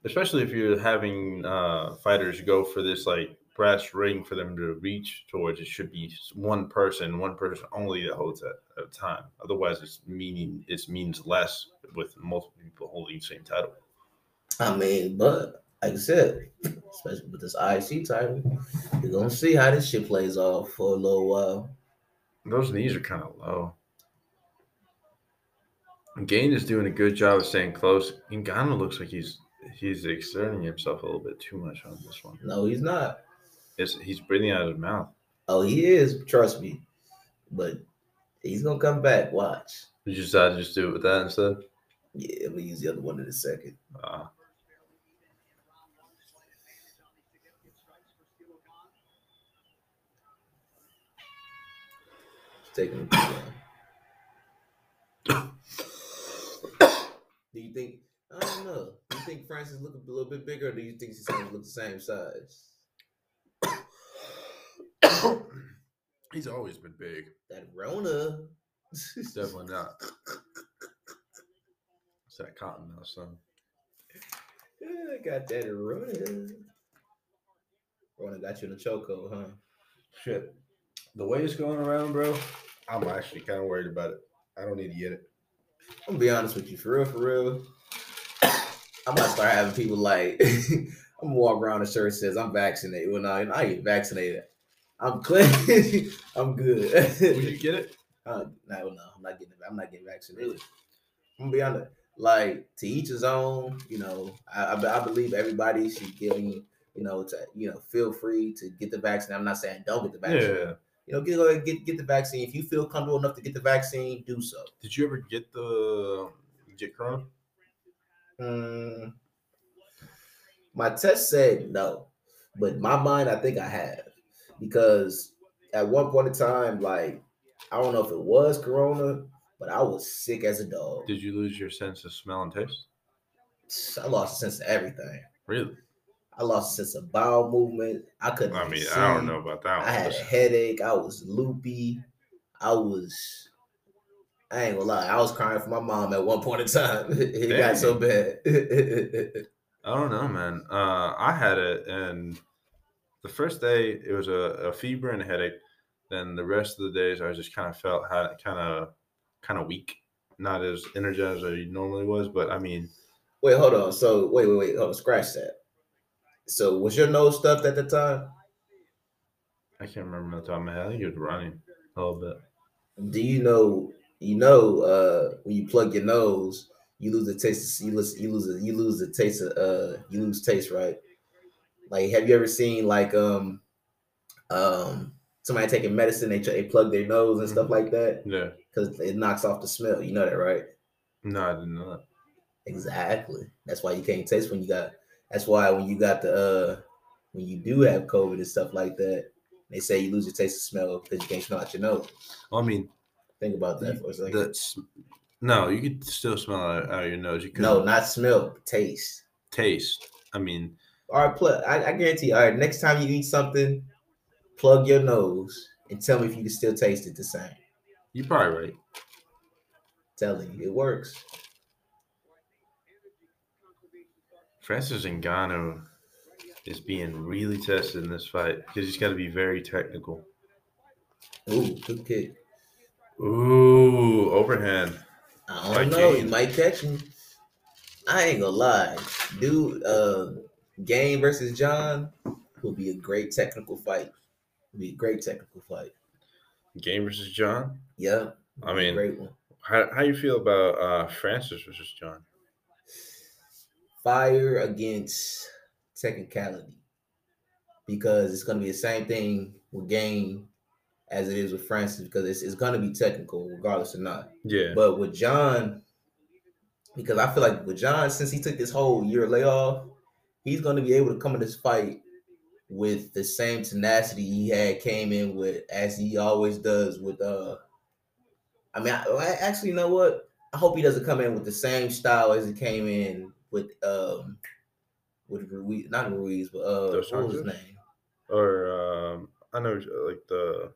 A: especially if you're having uh fighters go for this like brass ring for them to reach towards, it should be one person, one person only that holds that at a time. Otherwise, it's meaning it means less with multiple people holding the same title.
B: I mean, but like I said, <laughs> especially with this IC title, you're gonna see how this shit plays off for a little while.
A: Those knees are kind of low. Gain is doing a good job of staying close. Ngannou looks like he's he's exerting himself a little bit too much on this one.
B: No, he's not.
A: It's, he's breathing out of his mouth.
B: Oh, he is. Trust me, but he's gonna come back. Watch.
A: Did You decide to just do it with that instead.
B: Yeah, I'm gonna use the other one in a second.
A: Uh,
B: Taking. <coughs> Do you think? I don't know. Think Francis look a little bit bigger, or do you think he's going to look the same size? <coughs>
A: he's always been big.
B: That Rona.
A: Definitely not. It's that cotton now, son.
B: Yeah, got that Rona. Rona got you in a chokehold, huh?
A: Shit. The way it's going around, bro, I'm actually kind of worried about it. I don't need to get it.
B: I'm gonna be honest with you, for real, for real. I'm gonna start having people like <laughs> I'm gonna walk around a shirt says I'm vaccinated. Well, no, I ain't vaccinated. I'm clean. <laughs> I'm good.
A: Would you get it? <laughs>
B: Uh, no, no, I'm not getting. It. I'm not getting vaccinated. Really? I'm gonna be honest. Like to each his own. You know, I, I, I believe everybody should giving. You know, to you know, feel free to get the vaccine. I'm not saying don't get the vaccine.
A: Yeah.
B: You know, get go get get the vaccine. If you feel comfortable enough to get the vaccine, do so.
A: Did you ever get the get corona?
B: Mm, my test said no, but my mind, I think I have because at one point in time, like I don't know if it was Corona, but I was sick as a dog.
A: Did you lose your sense of smell and taste?
B: I lost a sense of everything.
A: Really?
B: I lost a sense of bowel movement. I couldn't.
A: I mean, I don't know about that one.
B: I had a headache. I was loopy. I was. I ain't gonna lie. I was crying for my mom at one point in time. <laughs> it got so bad.
A: I don't know, man. Uh, I had it, and the first day it was a, a fever and a headache. Then the rest of the days I just kind of felt had kind of kind of weak, not as energized as I normally was. But I mean,
B: Wait, hold on. So wait, wait, wait. Hold on. Scratch that. So was your nose stuffed at the time?
A: I can't remember the top of my head. I think it was running a little bit.
B: Do you know? You know, uh, when you plug your nose, you lose the taste. Of, you lose. You lose. You lose the taste. Of, uh, you lose taste, right? Like, have you ever seen like um, um, somebody taking medicine? They they plug their nose and stuff like that
A: Yeah.
B: because it knocks off the smell. You know that, right?
A: No, I didn't.
B: Exactly. That's why you can't taste when you got. That's why when you got the uh when you do have COVID and stuff like that, they say you lose your taste of smell because you can't smell out your nose.
A: I mean,
B: Think about that for a second.
A: that's no. You could still smell it out of your nose. You could
B: no, not smell, taste.
A: taste. I mean,
B: All right, plug. I, I guarantee. All right, next time you eat something, plug your nose and tell me if you can still taste it the same.
A: you're probably right.
B: Telling you, it works.
A: Francis Ngannou is being really tested in this fight because he's got to be very technical.
B: Ooh, good kick.
A: Ooh, overhand.
B: I don't know. You might catch me. I ain't gonna lie, dude. Uh, Game versus Jon will be a great technical fight. Will be a great technical fight.
A: Game versus Jon.
B: Yeah,
A: I
B: will be a
A: mean,
B: great one.
A: how how you feel about uh, Francis versus Jon?
B: Fire against technicality because it's gonna be the same thing with Game as it is with Francis because it's, it's gonna be technical regardless or not.
A: Yeah,
B: But with Jon, because I feel like with Jon, since he took this whole year layoff, he's going to be able to come in this fight with the same tenacity he had came in with, as he always does with. uh I mean, I, I actually you know what? I hope he doesn't come in with the same style as he came in with um with Ruiz, not Ruiz, but uh,
A: Dos
B: what was his name?
A: or um, I know like the.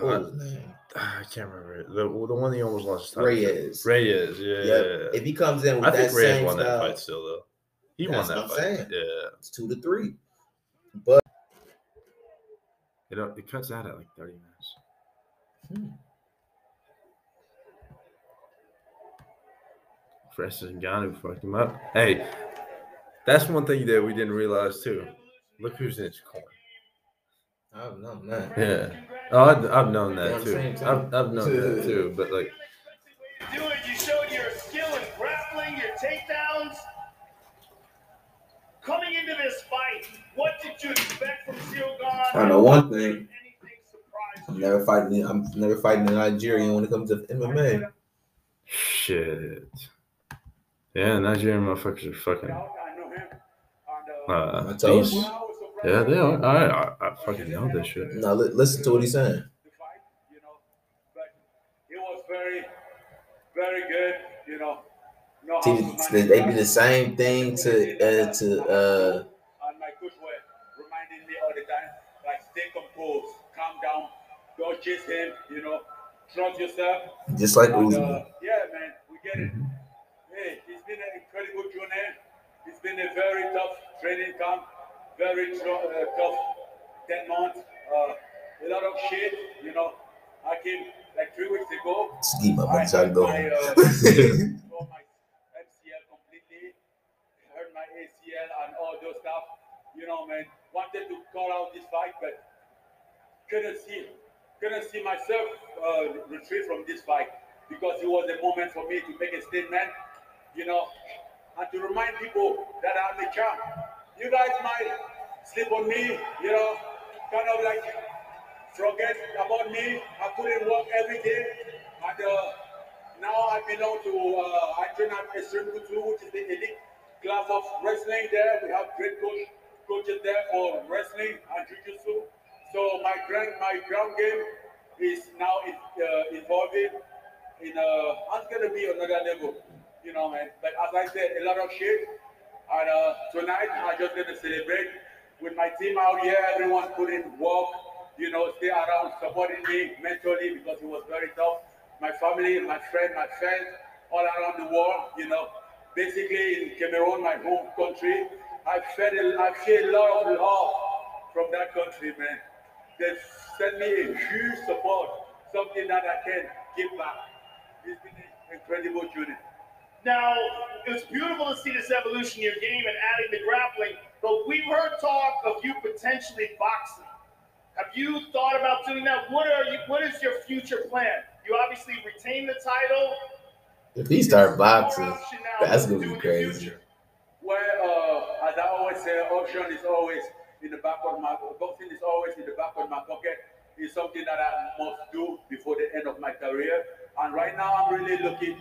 B: What
A: Uh,
B: was his name?
A: I can't remember it. the the one he almost lost his title. to.
B: Reyes.
A: Reyes, yeah.
B: Yep. If he comes in with
A: I
B: that
A: think Reyes
B: same
A: won that fight still though. He won that
B: what I'm
A: fight.
B: saying.
A: Yeah.
B: it's two to three.
A: but It, uh, it cuts out at like 30 minutes.
B: Hmm.
A: Francis Ngannou fucked him up. Hey, that's one thing that we didn't realize too. Look who's in his corner.
B: I've known that.
A: Yeah. Oh, I've, I've known that
B: Yeah,
A: too. I've, I've known that too. But like,
C: Do it. You showed your skill in grappling, your takedowns. Coming into this fight, what did you expect from Ciryl Gane?
B: I know one thing. I'm never fighting. I'm never fighting a Nigerian when it comes to MMA.
A: shit. Yeah, Nigerian motherfuckers are fucking.
D: I know him. Uh,
A: Uh,
B: I told you.
D: When I was a
A: Yeah, they are. I, I, I fucking know this shit.
B: Now li- listen to what he's saying.
D: the you know, it was very, very good, you know. know to
B: they do the same thing to uh, to uh,
D: and my coach were reminding me all the time, like stay composed, calm down, don't chase him, you know, trust yourself.
B: just like
D: And,
B: Usman.
D: uh, yeah, man, we get it. Hey, it's been an incredible journey. It's been a very tough training camp, very uh, tough 10 months. Uh, a lot of shit, you know. I came like three weeks ago.
B: My
D: I
B: money so I
D: hurt
B: can go.
D: my, uh, <laughs> my MCL completely, hurt my ACL and all those stuff. You know, man, wanted to call out this fight, but couldn't see, couldn't see myself uh, retreat from this fight because it was a moment for me to make a statement. You know, and to remind people that I'm the champ. You guys might sleep on me, you know, kind of like forget about me. I in work every day, and uh, now I belong to uh, I train at Extreme Couture, which is the elite class of wrestling. There we have great coach coaches there for wrestling and jiu-jitsu. So my ground my ground game is now uh, evolving in uh, I'm gonna be another level, you know, man. But as I said, a lot of shit. And uh, tonight I'm just gonna celebrate with my team out here. Everyone's putting work, you know, stay around supporting me mentally because it was very tough. My family, my friend, my friends all around the world, you know. Basically in Cameroon, my home country, I felt a, I feel a lot of love from that country, man. They sent me a huge support, something that I can give back. It's been an incredible journey.
C: Now, it was beautiful to see this evolution in your game and adding the grappling, but we've heard talk of you potentially boxing. Have you thought about doing that? What are you? What is your future plan? You obviously retain the title.
B: If he start boxing, that's
C: to
B: gonna be crazy.
D: Well, uh, as I always say, option is always in the back of my boxing is always in the back of my pocket. It's something that I must do before the end of my career. And right now, I'm really looking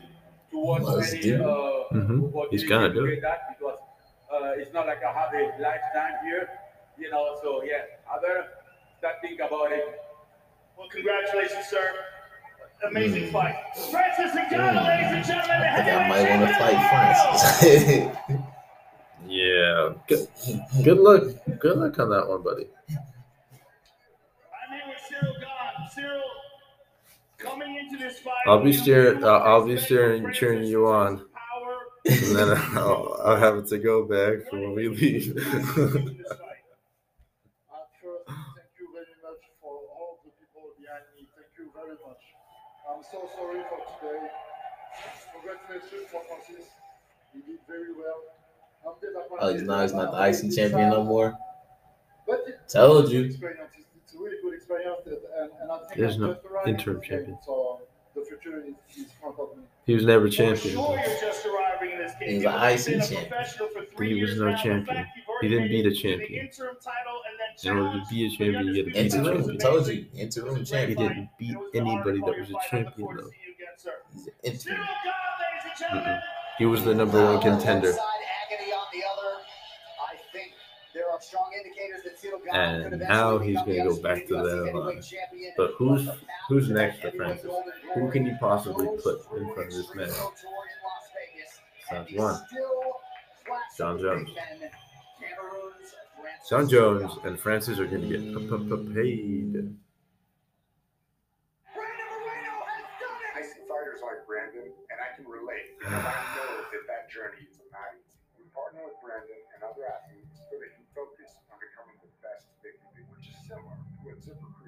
D: towards
B: Must
D: any
B: do.
D: uh,
A: Mhm. He's gonna do
D: get that because uh, it's not like I have a lifetime here, you know. So yeah, I better start thinking about it.
C: Well, congratulations, sir. Amazing
B: Hmm.
C: fight. Francis Ngannou, ladies and gentlemen.
B: I think I might want to fight Francis. <laughs>
A: Yeah. Good, good luck. Good luck on that one, buddy.
C: I'm here with Ciryl Gane. Ciryl, coming into this fight.
A: I'll be
C: you
A: steering-
C: knew
A: I'll- be steering- cheering you on. And then I'll, I'll have it to go back for when we leave.
E: Uh, you you. I'm so sorry for today. Congratulations for Francis. He did very well.
B: Oh, he's not he's not the
E: about
B: IC
E: this
B: champion no more. Told you.
E: Good experience. It's, it's a really good experience, that, and, and I think
A: There's no
E: just
A: interim
E: this game,
A: champion.
E: So the future is, is front of me.
A: He was never champion.
C: Sure, you're just arriving in this game.
B: He's an IC
C: been a
B: champion.
C: professional for three
A: He was no
C: now.
A: Champion. He didn't beat a
C: it to the
A: champion.
C: interim title and then
A: In order to be a champion, you
C: undisputed
A: gotta beat a
B: Interim.
C: titles.
A: Champion.
B: told you. Interim
A: He
B: champion.
A: didn't beat
C: It was an honor
A: anybody that was a
C: fight. I look
A: champion though.
C: seeing you again, sir.
B: He's an interim.
C: Gane, ladies and gentlemen.
A: He was the number one contender and now he's
F: going
A: to go back to that line. But who's who's next
F: to
A: Francis? Who can you possibly put in front of this man? Sounds one. Jon Jones. Jon Jones and Francis are going to get paid.
G: Brandon <sighs>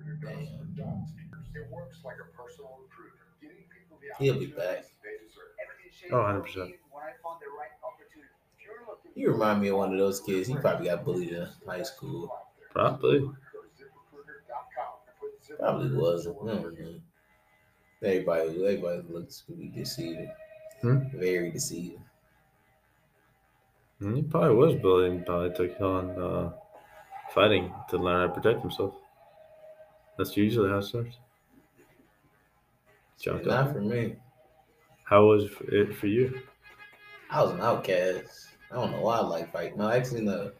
G: It works like a personal recruiter, giving people the
B: He'll be back.
G: they deserve.
H: Oh, 100%.
F: when I found the right opportunity. If you're looking
B: You remind me of one of those kids. He probably got bullied in high school.
H: Probably.
G: Go to ZipRecruiter.com and put ZipRecruiter
B: Probably was.
G: to
B: I
G: work
B: don't
G: for you.
B: know. Everybody, everybody looks really deceiving.
H: Hmm?
B: Very deceiving.
H: And He probably was bullied and probably took on uh, fighting to learn how to protect himself. That's usually how it starts.
B: Not for me.
H: How was it for you?
B: I was an outcast. I don't know why I like fighting. No, actually, no.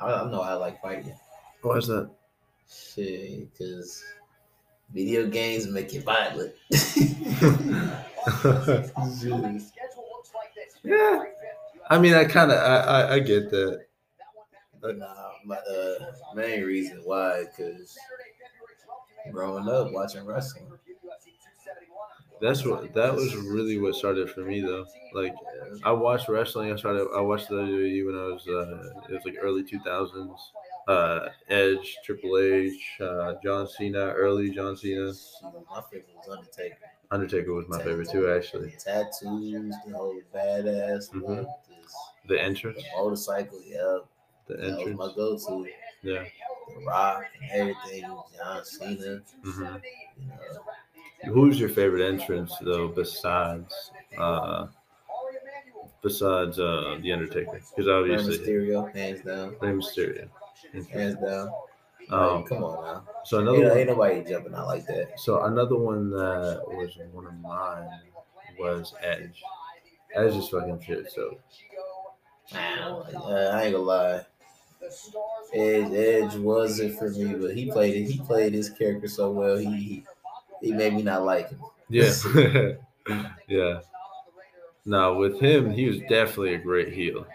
B: I I know I like fighting.
H: Why is that?
B: Shit, because video games make you violent.
F: Upcoming schedule looks like this.
H: Yeah. I mean, I kind of, I, I, I get that.
F: That one back in
B: But nah, my uh, main reason why, because growing up watching wrestling.
H: That's what that was really what started for me though. Like I watched wrestling. I started. I watched the WWE when I was. Uh, it was like early two thousands. Uh, Edge, Triple H, uh, John Cena, early John Cena.
B: my favorite was Undertaker.
H: Undertaker was my favorite too, actually.
B: The tattoos, the whole badass
H: Mhm.
B: look,
H: The entrance,
B: the motorcycle, yeah,
H: the
B: that was
H: entrance.
B: my go-to.
H: Yeah.
B: The Rock and everything, John Cena.
H: Mhm.
B: You know,
H: Who's your favorite entrance though, besides uh, besides uh, the Undertaker? Because
B: Rey
H: obviously
B: Mysterio, hands down,
H: Rey Mysterio.
B: hands down.
H: Um,
B: Like, come on now.
H: so
B: Ain't,
H: another one,
B: ain't nobody jumping out like that.
H: So another one that was one of mine was Edge. Edge is fucking shit. So
B: Wow, uh, I ain't gonna lie. Edge, Edge wasn't for me, but he played it. He played his character so well. He he, he made me not like him.
H: yeah, <laughs> yeah. No, with him, he was definitely a great heel,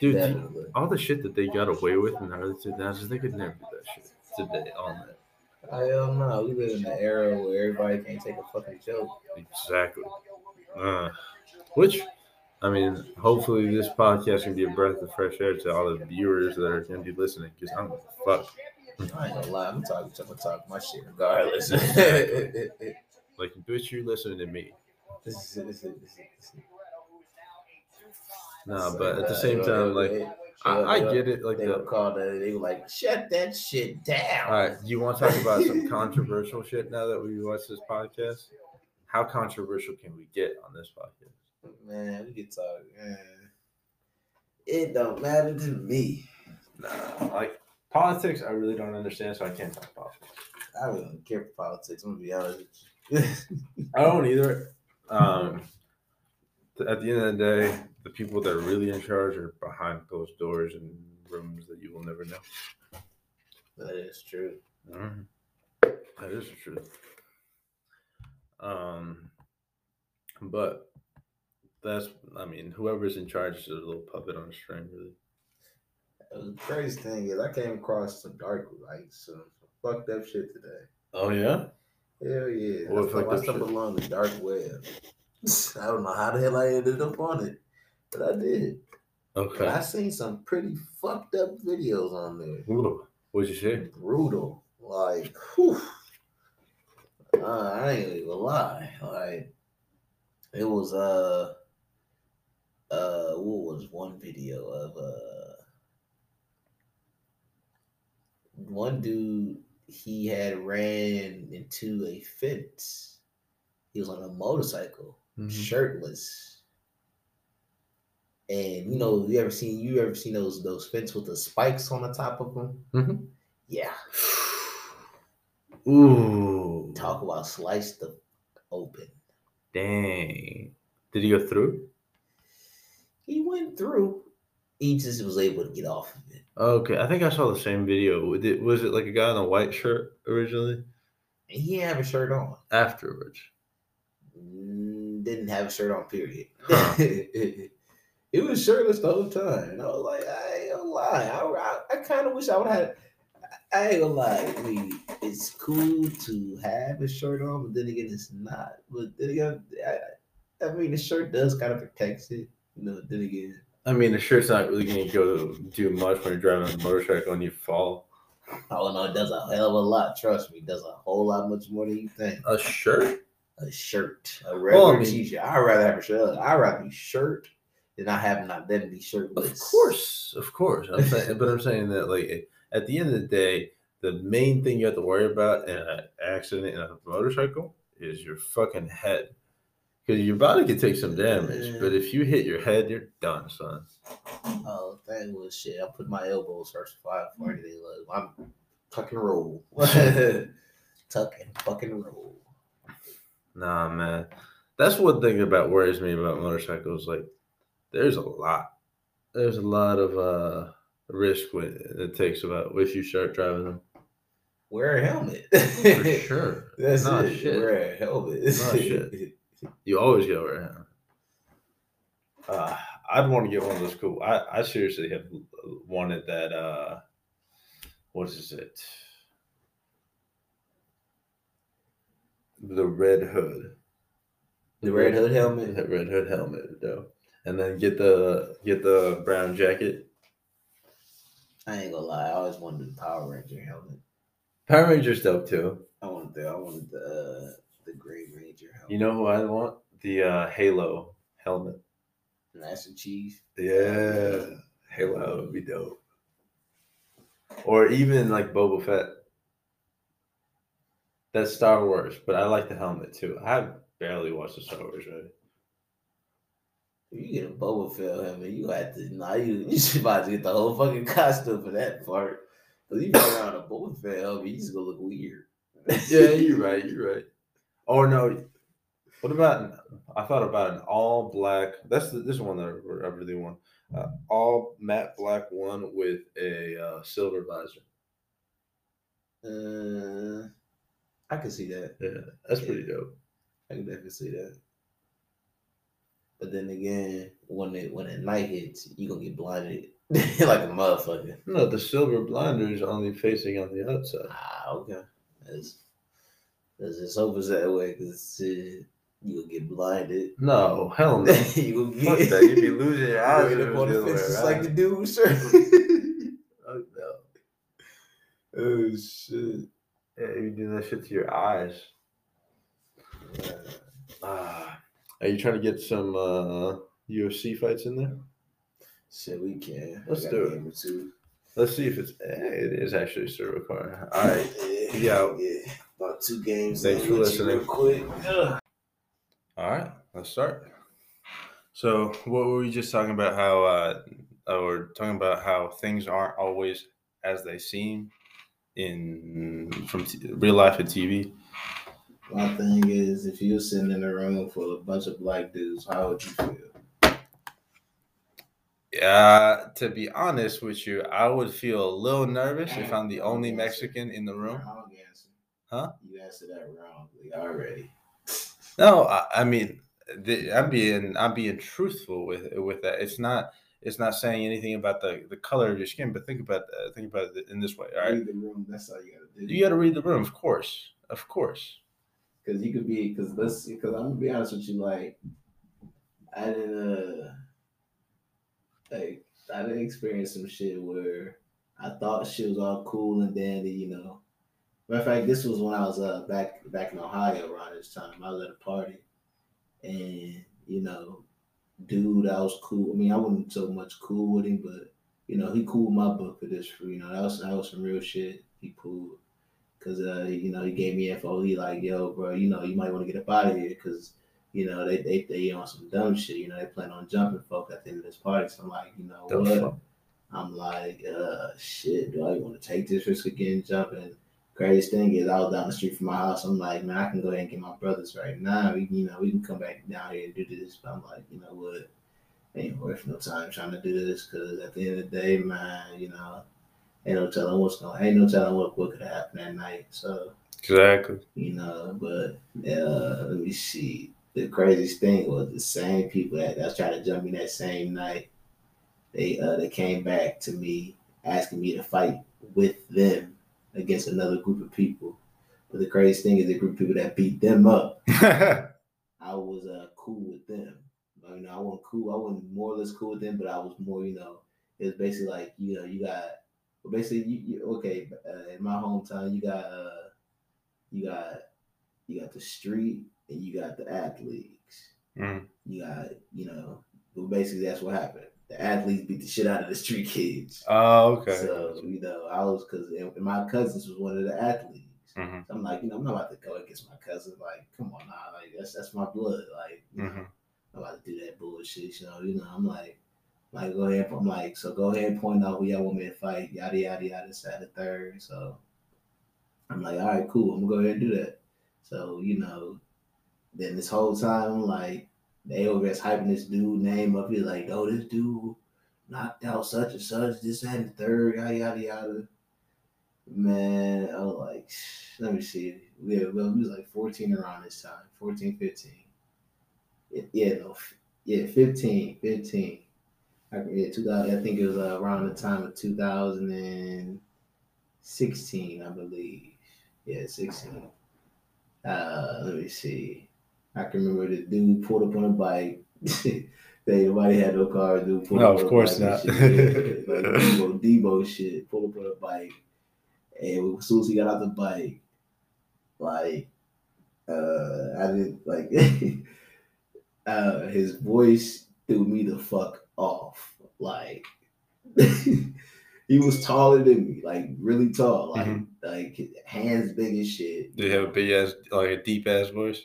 H: dude.
B: Definitely.
H: all the shit that they got away with in the early 2000s, they could never do that shit today on that.
B: Hell no, we live in an era where everybody can't take a fucking joke.
H: Exactly. Uh, which, I mean, hopefully this podcast can be a breath of fresh air to all the viewers that are going to be listening. Because I'm fuck.
B: I ain't gonna lie, I'm talking, I'm gonna talk my shit regardless. <laughs>
H: Like, bitch, You're listening to me. No, but at the same time, like, I, I get it. Like
B: they were
H: the.
B: called that. They were like, "Shut that shit down."
H: All right, you want to talk about some <laughs> controversial shit now that we watch this podcast? How controversial can we get on this podcast?
B: Man, we can talk. Man. It don't matter to me.
H: Nah, like politics, I really don't understand, so I can't talk politics.
B: I really don't care for politics. I'm gonna be honest with <laughs> you.
H: I don't either. Um, at the end of the day, the people that are really in charge are behind closed doors and rooms that you will never know.
B: that is true.
H: Mhm. That is true. Um, but that's, I mean, whoever's in charge is a little puppet on a string, really.
B: The crazy thing is, I came across some dark, like some fucked up shit today.
H: Oh yeah.
B: Hell yeah!
H: What
B: I
H: fucked up shit?
B: along the dark web. <laughs> I don't know how the hell I ended up on it, but I did. But
H: Okay.
B: I seen some pretty fucked up videos on there.
H: What'd you say?
B: Brutal. Like, whew. Uh, I ain't even gonna lie. Like, it was uh, uh, what was one video of uh, one dude he had ran into a fence. He was on a motorcycle,
H: Mhm.
B: shirtless. And you know, you ever seen you ever seen those those fence with the spikes on the top of them?
H: Mhm.
B: Yeah.
H: Ooh.
B: Talk about sliced the open.
H: Dang. Did he go through?
B: He went through. He just was able to get off of it.
H: Okay, I think I saw the same video. Was it, was it like a guy in a white shirt originally?
B: He didn't have a shirt on.
H: Afterwards.
B: Mm, Didn't have a shirt on, period.
H: Huh. <laughs>
B: he was shirtless the whole time. And I was like, I ain't gonna lie. I, I, I kind of wish I would have. I ain't gonna lie. I mean, it's cool to have a shirt on, but then again, it's not. But then again, I, I mean, the shirt does kind of protect it. Know, then again,
H: I mean, the shirt's not really going to go do much when you're driving a motorcycle and you fall.
B: Oh no, it does a hell of a lot. Trust me, it does a whole lot much more than you think.
A: A shirt?
B: A shirt, a regular
A: Well, I mean-
B: t-shirt. I'd rather have a shirt. I'd rather be shirt than I have not them be shirtless.
A: Of course, of course. I'm saying, but I'm saying that like at the end of the day, the main thing you have to worry about in an accident in a motorcycle is your fucking head. Because your body can take some damage, but if you hit your head, you're done, son.
B: Oh, that was shit. I put my elbows first before before anything. Like, I'm tuck and roll. <laughs> <laughs> tuck and fucking roll.
A: Nah, man. That's one thing about worries me about motorcycles. Like, there's a lot. There's a lot of uh risk when it takes about if you start driving them.
B: Wear a helmet.
A: For <laughs> sure.
B: That's
A: not
B: it.
A: shit.
B: Wear a helmet.
A: Nah, shit. You always get over it. Uh, I'd want to get one of those cool. I, I seriously have wanted that. Uh, what is it? The red hood.
B: The red hood helmet.
A: That red hood helmet, though. And then get the get the brown jacket.
B: I ain't gonna lie. I always wanted the Power Ranger helmet.
A: Power Rangers dope too.
B: I wanted the I wanted the uh, the Green Ranger helmet.
A: You know who I want? The uh, Halo helmet.
B: Master Chief.
A: Yeah, Halo would be dope. Or even like Boba Fett. That's Star Wars, but I like the helmet too. I barely watched the Star Wars movie.
B: If you get a Boba Fett helmet, you have to nah, you <laughs> you should about to get the whole fucking costume for that part. Cause you go around a Boba Fett helmet, you just gonna look weird.
A: Yeah, you're right. You're right. Or no, what about? I thought about an all black. That's the, this is one that I, really want. Uh, all matte black one with a uh, silver visor.
B: Uh, I can see that.
A: Yeah, that's pretty dope.
B: I can definitely see that. But then again, when it when at night hits, you gonna get blinded <laughs> like a motherfucker.
A: No, the silver blinder is only facing on the outside.
B: Ah, okay. That's that's just hope it's that way because uh, you gonna get blinded.
A: No, hell no. <laughs>
B: you gonna
A: Fuck
B: get
A: that. You'd be losing your <laughs> eyes.
B: Right
A: if it
B: up
A: was
B: on
A: the
B: fence, just like the dude, sir. <laughs>
A: Oh, no.
B: oh shit.
A: Yeah, you do that shit to your eyes. Ah, are you trying to get some uh, UFC fights in there?
B: Shit, we can.
A: Let's do it. Let's see if it's. Eh, it is actually server car. All right. Yeah.
B: yeah. About two games.
A: Thanks for listening.
B: Real quick. Ugh.
A: All right, let's start. So, what were we just talking about? How uh, uh, we're talking about how things aren't always as they seem in from t- real life and TV.
B: My thing is, if you were sitting in a room full of a bunch of black dudes, how would you feel?
A: Yeah, to be honest with you, I would feel a little nervous if I'm the only Mexican in the room.
B: Answer.
A: Huh?
B: You answered that wrongly already.
A: No, I, I mean, the, I'm being I'm being truthful with with that. It's not it's not saying anything about the, the color of your skin, but think about uh, think about it in this way. All right,
B: Read the room. That's all you gotta do.
A: you got to read the room, of course, of course.
B: Because you could be, because let's, because I'm gonna be honest with you, like, I didn't, uh, like, I didn't experience some shit where I thought she was all cool and dandy, you know. Matter of fact, this was when I was uh back back in Ohio around this time. I was at a party, and you know, dude, I was cool. I mean, I wasn't so much cool with him, but you know, he cooled my book for this. For you know, that was that was some real shit. He pulled because uh, you know he gave me info. He like, yo, bro, you know, you might want to get up out of here because you know they they they on some dumb shit. You know, they plan on jumping folk at the end of this party. So I'm like, you know
A: The
B: what?
A: fuck?
B: I'm like, uh, shit, do I want to take this risk getting jumping? Craziest thing is, I was down the street from my house. I'm like, man, I can go ahead and get my brothers right now. We, you know, we can come back down here and do this. But I'm like, you know what? Ain't worth no time trying to do this because at the end of the day, man, you know, ain't no telling what's going. Ain't no telling what what could happen that night. So
A: Exactly.
B: you know, but uh, let me see. The craziest thing was the same people that, that was trying to jump me that same night. They uh, they came back to me asking me to fight with them against another group of people. But the craziest thing is the group of people that beat them up. <laughs> I was uh, cool with them. I mean, I wasn't cool. I wasn't more or less cool with them, but I was more, you know, it was basically like, you know, you got But basically, you, you okay? Uh, in my hometown, you got uh, you got you got the street and you got the athletes.
H: Mhm.
B: You got you know, but basically that's what happened. The athletes beat the shit out of the street kids.
H: Oh, okay.
B: So you know, I was because my cousins was one of the athletes.
H: Mhm.
B: So I'm like, you know, I'm not about to go against my cousin. Like, come on now, like that's that's my blood. Like, you know,
H: Mhm.
B: I'm about to do that bullshit. So you know, I'm like, like go ahead. I'm like, so go ahead and point out who y'all want me to fight. Yada yada yada. The third. So I'm like, all right, cool. I'm gonna go ahead and do that. So you know, then this whole time, I'm like, they there hyping this dude name up. He's like, oh, this dude knocked out such and such. This and the third. Yada yada yada. Man, I was like, let me see. Yeah, well, we was like 14 around this time, 14, 15. Yeah, yeah, no, yeah, 15, 15. I, yeah, 2000, I think it was uh, around the time of 2016, I believe. Yeah, 16. Uh, let me see. I can remember the dude pulled up on a bike. <laughs> they nobody had no car. Dude pulled
H: No,
B: up
H: of course not.
B: shit. Yeah, <laughs> like Debo, Debo shit. Pulled up on a bike. And as soon as he got out the bike, like uh I didn't like <laughs> uh his voice threw me the fuck off. Like he was taller than me, like really tall, like
H: Mhm.
B: like hands big as shit.
H: Do you have a big ass, like a deep ass voice?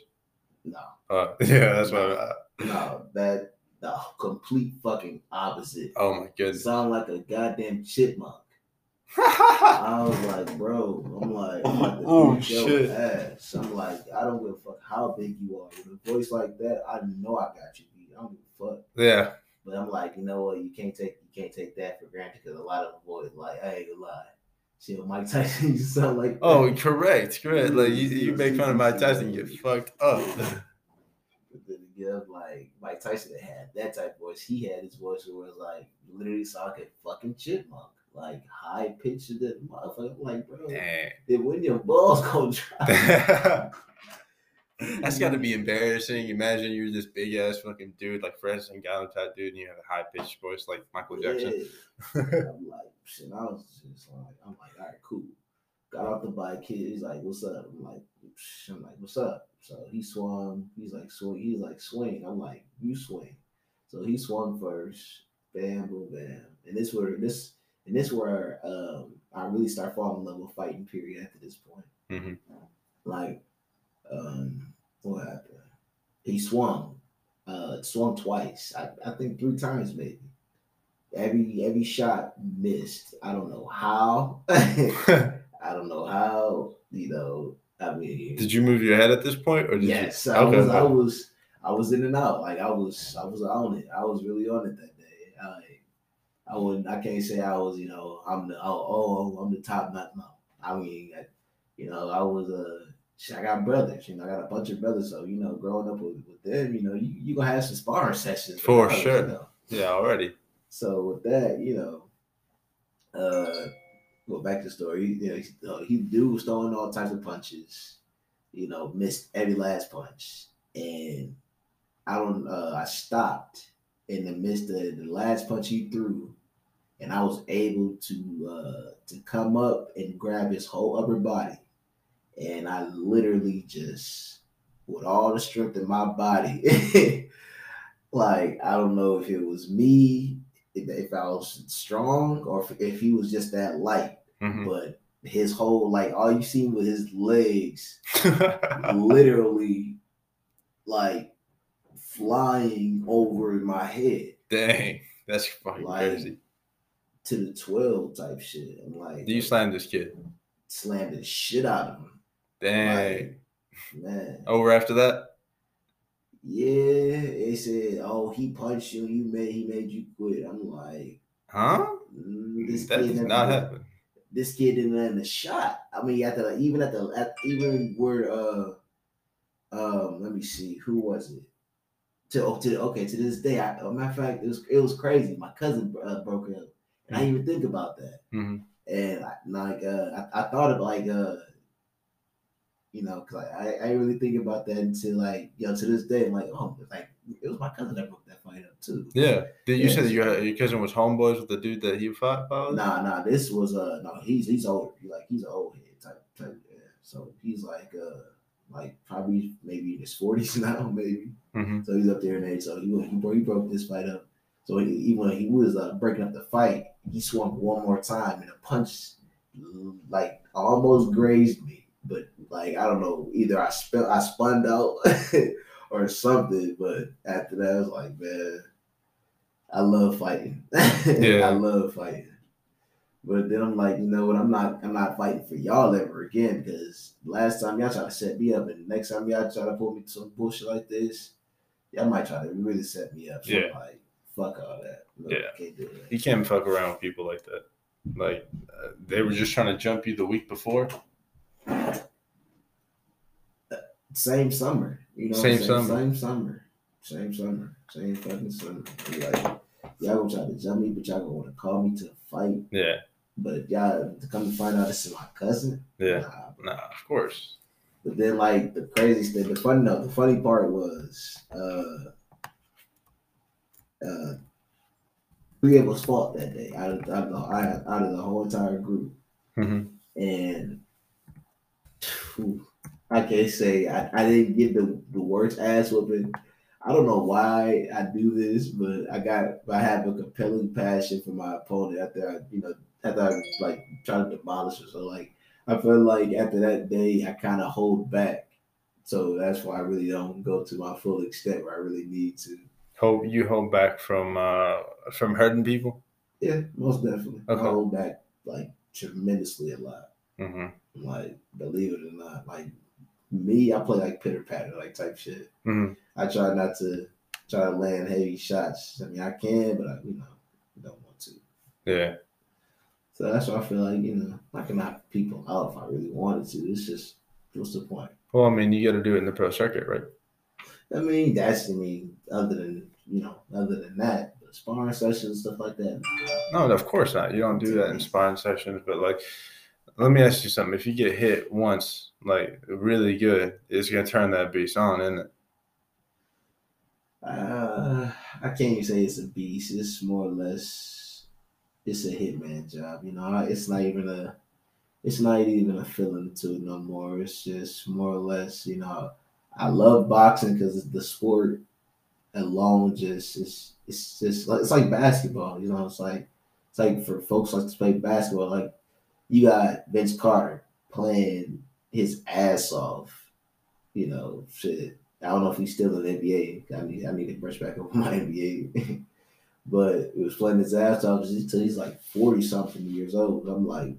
B: No,
H: Uh, <laughs> yeah, that's what. I,
B: no, that the complete fucking opposite.
H: oh my goodness.
B: Sound like a goddamn chipmunk. <laughs> I was like, bro, I'm like, I'm
H: Oh,
B: beat
H: shit.
B: ass. I'm like, I don't give a fuck how big you are. With a voice like that, I know I got you beat. I don't give a fuck.
H: yeah.
B: But I'm like, you know what? You can't take you can't take that for granted because a lot of the boys like, I ain't gonna lie. Shit, Mike Tyson, <laughs> you sound like
H: Oh,
B: that.
H: correct, correct. Like you, you make fun of Mike Tyson, you get fucked up. <laughs>
B: But then again, like Mike Tyson had that type of voice. He had his voice where it was like literally sound like a fucking chipmunk, like high pitched to the motherfucker. I'm like, bro,
H: Damn.
B: then when your balls go dry. <laughs>
H: That's got to be embarrassing. Imagine you're this big ass fucking dude, like Francis Ngannou type dude, and you have a high pitched voice like Michael Jackson.
B: Yeah. I'm <laughs> like, shit, I was just like, I'm like, all right, cool. Got off the bike, kid. He's like, what's up? I'm like, "Psh," I'm like, what's up? So he swung. He's like, swing. He's like, swing. I'm like, you swing. So he swung first. Bam, boom, bam. And this where this and this where um I really start falling in love with fighting. Period. After this point,
H: Mhm.
B: like, um, what happened? He swung. Uh, swung twice. I, I think three times maybe every every shot missed. I don't know how. <laughs> I don't know how. You know. I mean,
H: Did you move your head at this point, or did
B: yes,
H: you?
B: I was. I was. I was in and out. Like I was. I was on it. I was really on it that day. I, I wouldn't. I can't say I was. You know. I'm the. Oh, oh I'm the top. Not no. I mean, I, you know, I was a. shit, I got brothers. You know, I got a bunch of brothers. So you know, growing up with, with them, you know, you you gonna have some sparring sessions.
H: For
B: regardless,
H: sure.
B: You know?
H: Yeah, already.
B: So with that, you know, uh, go back to the story. You know, he, uh, he was throwing all types of punches. You know, missed every last punch, and I don't. Uh, I stopped in the midst of the last punch he threw, and I was able to uh to come up and grab his whole upper body, and I literally just with all the strength in my body. <laughs> like I don't know if it was me, if, I was strong, or if, if he was just that light.
H: Mhm.
B: But his whole like all you seen with his legs, <laughs> literally, like flying over my head
H: Dang, that's fucking
B: Like-
H: crazy.
B: to the twelve type shit. I'm like,
H: Do you slam this kid?
B: slammed the shit out of him.
H: Dang.
B: Like, man.
H: Over after that?
B: Yeah, it said, "Oh, he punched you. You made he made you quit." I'm like,
H: Huh?
B: mm, this
H: That
B: kid never-
H: not happen.
B: This kid didn't land the shot. I mean, at the even at the at, even where uh um let me see who was it to oh, to okay to this day. I, a matter of fact, it was it was crazy. My cousin uh, broke up, and I didn't even think about that.
H: Mhm.
B: And I, like uh, I, I thought of like uh You know, cause like, I I really think about that until like you know to this day. I'm like, oh, like it was my cousin that broke that fight up too.
A: Yeah. Did you
B: Yeah.
A: say that your your cousin was homeboys with the dude that he fought? with?
B: Nah, nah. This was uh no. He's he's older. He like he's an old head type type. Yeah. So he's like uh like probably maybe in his forties <laughs> now, maybe.
A: Mhm.
B: So he's up there in age. So he he broke he broke this fight up. So he, he when he was uh, breaking up the fight, he swung one more time and a punch like almost grazed me. But like I don't know, either I spun I spun out <laughs> or something. But after that, I was like, man, I love fighting. <laughs>
A: Yeah.
B: I love fighting. But then I'm like, you know what? I'm not. I'm not fighting for y'all ever again because last time y'all try to set me up, and next time y'all try to pull me to some bullshit like this, y'all might try to really set me up. So
A: Yeah.
B: I'm like, fuck all that. No,
A: Yeah.
B: can't that.
A: You can't fuck around with people like that. Like uh, they were just trying to jump you the week before.
B: Same summer, you know. what
A: Same summer.
B: Same summer. Same summer. Same fucking summer. Be like, y'all gonna try to jump me, but y'all gonna want to call me to fight.
A: Yeah.
B: But y'all to come to find out this is my cousin.
A: Yeah.
B: Nah,
A: Nah, of course.
B: But then, like the craziest thing, the funny no, the funny part was, uh, uh, three of us fought that day out of, out of, the, out of the whole entire group,
A: Mm-hmm.
B: and phew, I can't say I, I didn't get the the worst ass whooping. I don't know why I do this, but I got I have a compelling passion for my opponent after I, you know, after I like try to demolish her. So like I feel like after that day, I kind of hold back. So that's why I really don't go to my full extent where I really need to.
A: Hope you hold back from uh from hurting people.
B: Yeah, most definitely.
A: Okay.
B: I hold back like tremendously a lot.
A: hmm
B: Like, believe it or not, like me, I play like pitter patter, like type shit.
A: Mhm.
B: I try not to try to land heavy shots. I mean, I can, but I, you know, don't want to.
A: Yeah.
B: So that's why I feel like, you know, I can knock people out if I really wanted to. It's just, what's the point?
A: Well, I mean, you got to do it in the pro circuit, right?
B: I mean, that's I mean, other than you know, other than that, sparring sessions, stuff like that.
A: No, of course not. You don't do that in sparring sessions. But like, let me ask you something. If you get hit once, like really good, it's gonna turn that beast on, isn't it?
B: Uh, I can't even say it's a beast. It's more or less, it's a hitman job. You know, it's not even a, it's not even a feeling to it no more. It's just more or less, you know, I love boxing because the sport alone just is it's just like it's like basketball. You know, it's like it's like for folks like to play basketball. Like you got Vince Carter playing his ass off. You know, shit. I don't know if he's still in the NBA. I need I need to brush back over my NBA. <laughs> but it was playing his ass off until he's like forty something years old. I'm like,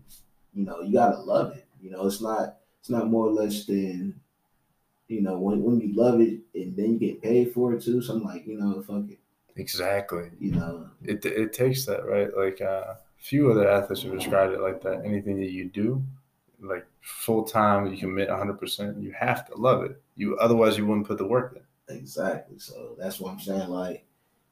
B: you know, you gotta love it. You know, it's not it's not more or less than you know, when when you love it and then you get paid for it too. So I'm like, you know, fuck it.
A: Exactly.
B: You know,
A: It it takes that, right? Like uh, few other athletes have described it like that. Anything that you do, like full time, you commit 100. percent You have to love it. You otherwise you wouldn't put the work in.
B: Exactly. So that's what I'm saying. Like,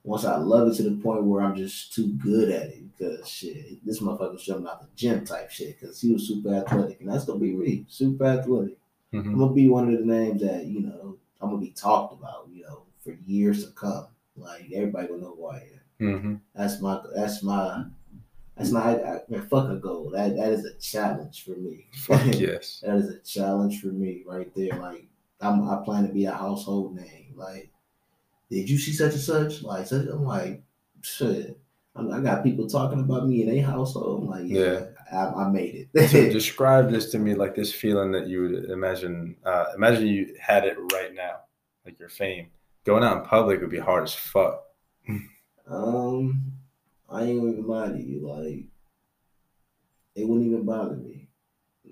B: once I love it to the point where I'm just too good at it, because shit, this motherfucker's jumping out the gym type shit, because he was super athletic, and that's gonna be me, super athletic. I'm
A: Mhm.
B: gonna be one of the names that you know I'm gonna be talked about, you know, for years to come. Like everybody gonna know who I am.
A: Mhm.
B: That's my. That's my. That's not. I, fuck a goal. That that is a challenge for me. <laughs>
A: Yes.
B: That is a challenge for me right there. Like I'm, I plan to be a household name. Like, did you see such and such? Like, such, I'm like, shit. I'm, I got people talking about me in a household. I'm like, yeah, I, I made
A: So
B: it. <laughs>
A: describe this to me like this feeling that you would imagine. Uh, imagine you had it right now, like your fame. Going out in public would be hard as fuck. <laughs>
B: um, I ain't even to you. Like, it wouldn't even bother me.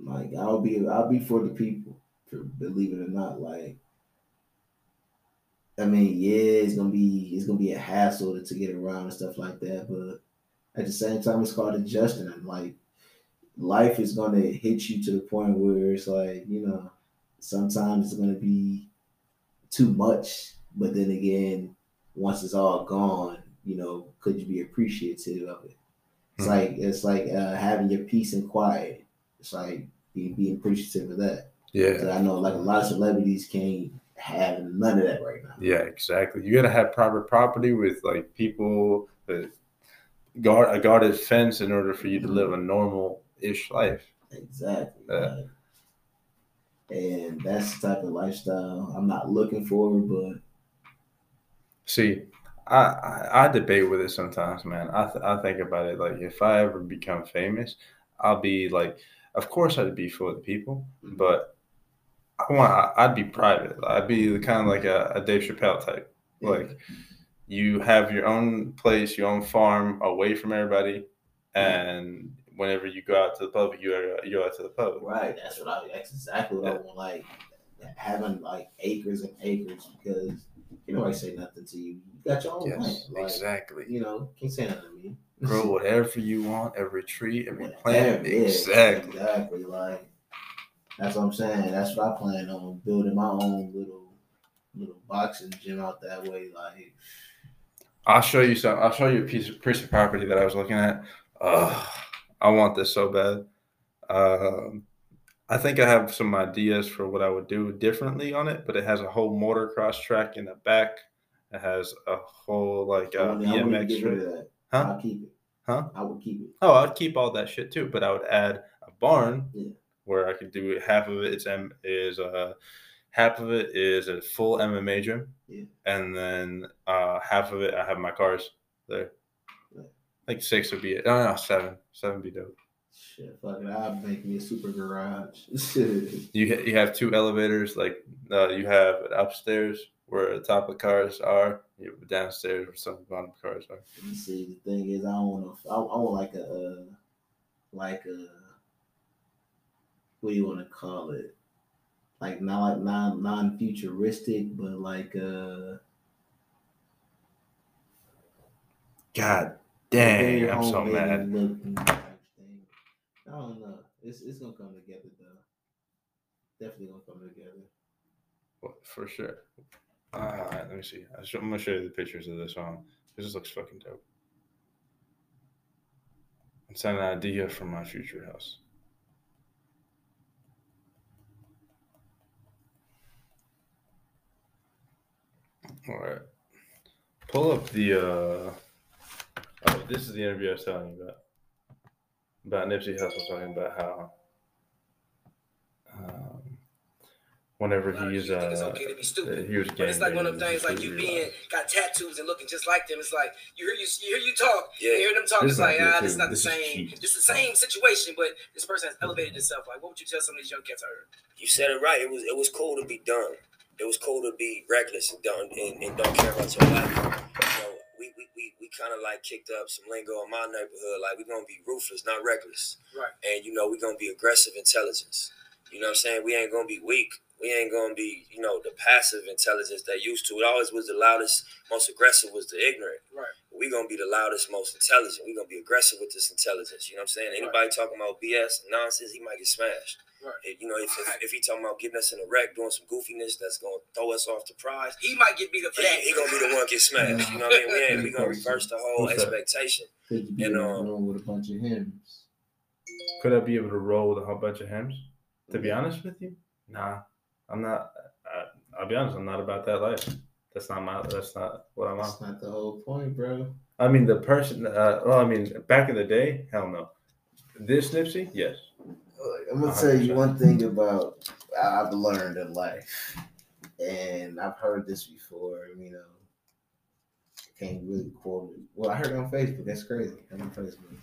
B: Like, I'll be, I'll be for the people. For believe it or not, like. I mean, yeah, it's gonna be it's gonna be a hassle to, to get around and stuff like that, but at the same time, it's called adjusting. And like, life is gonna hit you to the point where it's like, you know, sometimes it's gonna be too much, but then again, once it's all gone, you know, could you be appreciative of it? It's
A: Mhm.
B: like it's like uh, having your peace and quiet. It's like being being appreciative of that.
A: Yeah.
B: I know like a lot of celebrities can't have none of that right now.
A: Yeah, exactly. You gotta have private property with like people that guard a guarded fence in order for you to live a normal ish life.
B: Exactly.
A: Yeah.
B: and that's the type of lifestyle I'm not looking for, but
A: See, I, I I debate with it sometimes, man. I th- I think about it like if I ever become famous, I'll be like, of course I'd be for the people, mm-hmm. but I want I- I'd be private. I'd be the kind of like a, a Dave Chappelle type. Like you have your own place, your own farm away from everybody, and whenever you go out to the public, you are, you go out to the public.
B: right, that's what I that's exactly what I want. Like having like acres and acres because you know I say nothing to you. Got your own land. Like,
A: exactly.
B: You know, can't say nothing to me.
A: Grow <laughs> whatever you want, every tree, every
B: Whatever,
A: plant.
B: yeah,
A: Exactly.
B: Exactly. Like that's what I'm saying. That's what I plan on building my own little little boxing gym out that way. Like
A: I'll show you some. I'll show you a piece of piece of property that I was looking at. Ugh, I want this so bad. Um, I think I have some ideas for what I would do differently on it, but it has a whole motocross track in the back. It has a whole like uh,
B: wouldn't, I
A: BMX.
B: get rid of that.
A: Huh?
B: I'll keep it.
A: Huh?
B: I would keep it.
A: Oh, I'd keep all that shit too, but I would add a barn
B: Yeah.
A: where I could do half of it. It's M is uh half of it is a full MMA gym,
B: Yeah.
A: and then uh half of it I have my cars there.
B: Yeah.
A: Like six would be it. No, no, seven. Seven would be dope.
B: Shit, fuck it. I'll make me a super garage. <laughs>
A: You ha- you have two elevators. Like uh, you have upstairs where the top of cars are. You have downstairs where some of the bottom of cars are.
B: You see, the thing is, I don't want to. I, I want like a, uh, like a, what do you want to call it? Like not like non non futuristic, but like uh.
A: God dang,
B: very
A: I'm so mad.
B: looking. I don't know. It's it's gonna come together though. Definitely gonna come together.
A: Well, For sure. All right, let me see. I'm gonna show you the pictures of this one. This looks fucking dope. It's an idea for my future house. All right. Pull up the. uh Oh, this is the interview I was telling you about. About Nipsey Hussle talking about how. Um, whenever he's
H: You think it's
A: uh,
H: okay to be stupid.
A: he was
H: But it's like one of them things like you
A: realized.
H: being got tattoos and looking just like them. It's like you hear you, you hear you talk,
I: Yeah.
H: you hear them talk.
A: This
H: It's like ah, this is
A: too.
H: not the
A: This is
H: same.
A: cheap.
H: It's the same situation, but this person has elevated itself. Like, what would you tell some of these young cats out here?
I: You said it right. It was it was cool to be dumb. It was cool to be reckless and don't and, and don't care about your life. We we, we, we kind of like kicked up some lingo in my neighborhood. Like we're gonna be ruthless, not reckless.
H: Right.
I: And you know we're gonna be aggressive intelligence. You know what I'm saying? We ain't gonna be weak. We ain't gonna be you know the passive intelligence that used to. It always was the loudest, most aggressive was the ignorant.
H: Right.
I: we gonna be the loudest, most intelligent. we gonna be aggressive with this intelligence. You know what I'm saying? Anybody talking about BS nonsense, he might get smashed.
H: Right.
I: You know, if, if, if he talking about getting us in a wreck, doing some goofiness that's gonna throw us off the prize,
H: He might get beat up for
I: he, he gonna be the one get smashed. You know what I mean? We ain't we gonna reverse the whole
A: What's
I: expectation.
B: Could you be
I: And,
B: in a
I: um,
B: room with a bunch of hymns?
A: Could I be able to roll with a whole bunch of hymns? To be honest with you, nah, I'm not. I, I'll be honest, I'm not about that life. That's not my. That's not what I'm on.
B: That's not the whole point, bro.
A: I mean, the person. Uh, well, I mean, back in the day, hell no. This Nipsey, yes.
B: I'm gonna tell you one thing about I've learned in life, and I've heard this before. You know, can't really quote it. Well, I heard it on Facebook. That's crazy. I'm on Facebook.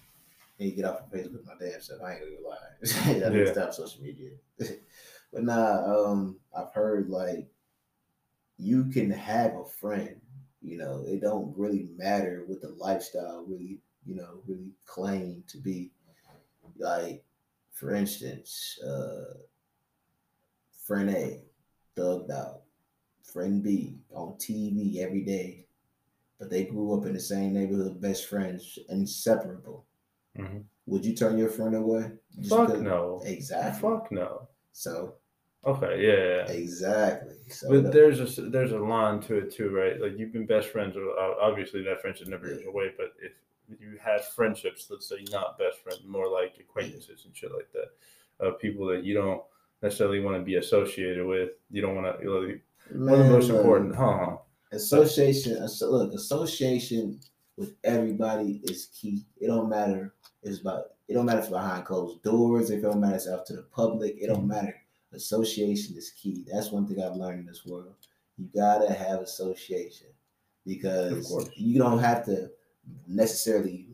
B: Need to get off of Facebook my damn self. I ain't gonna lie. <laughs> I need
A: Yeah.
B: to stop social media. <laughs> but nah, um, I've heard like you can have a friend. You know, it don't really matter what the lifestyle really, you know, really claim to be. Like, for instance, uh, friend A, thugged out, friend B on TV every day, but they grew up in the same neighborhood, best friends, inseparable.
A: Mhm.
B: Would you turn your friend away?
A: Fuck no.
B: Exactly.
A: Fuck no.
B: So
A: Okay, yeah. yeah.
B: exactly. So
A: But
B: the-
A: there's a there's a line to it too, right? Like you've been best friends. uh, Obviously, that friendship never goes away. But if you have friendships, let's say not best friends, more like acquaintances and shit like that, uh, people that you don't necessarily want to be associated with. You don't want to. You know, one of the most
B: look,
A: important, huh?
B: association. asso- Look, association with everybody is key. It don't matter. It's about. It don't matter if it's behind closed doors. If it don't matter if it's out to the public. It don't matter. Association is key. That's one thing I've learned in this world. You gotta have association because you don't have to necessarily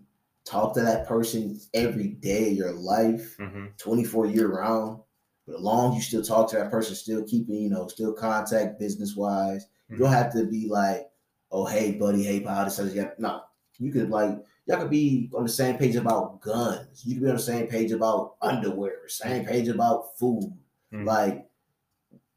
B: talk to that person every day of your life.
A: Mm-hmm.
B: 24 year round. But as long as you still talk to that person, still keeping, you know, still contact business wise. You don't have to be like, oh, hey, buddy, hey, pal, this is yeah. No, you could like, y'all could be on the same page about guns. You could be on the same page about underwear, same page about food.
A: Mhm.
B: Like,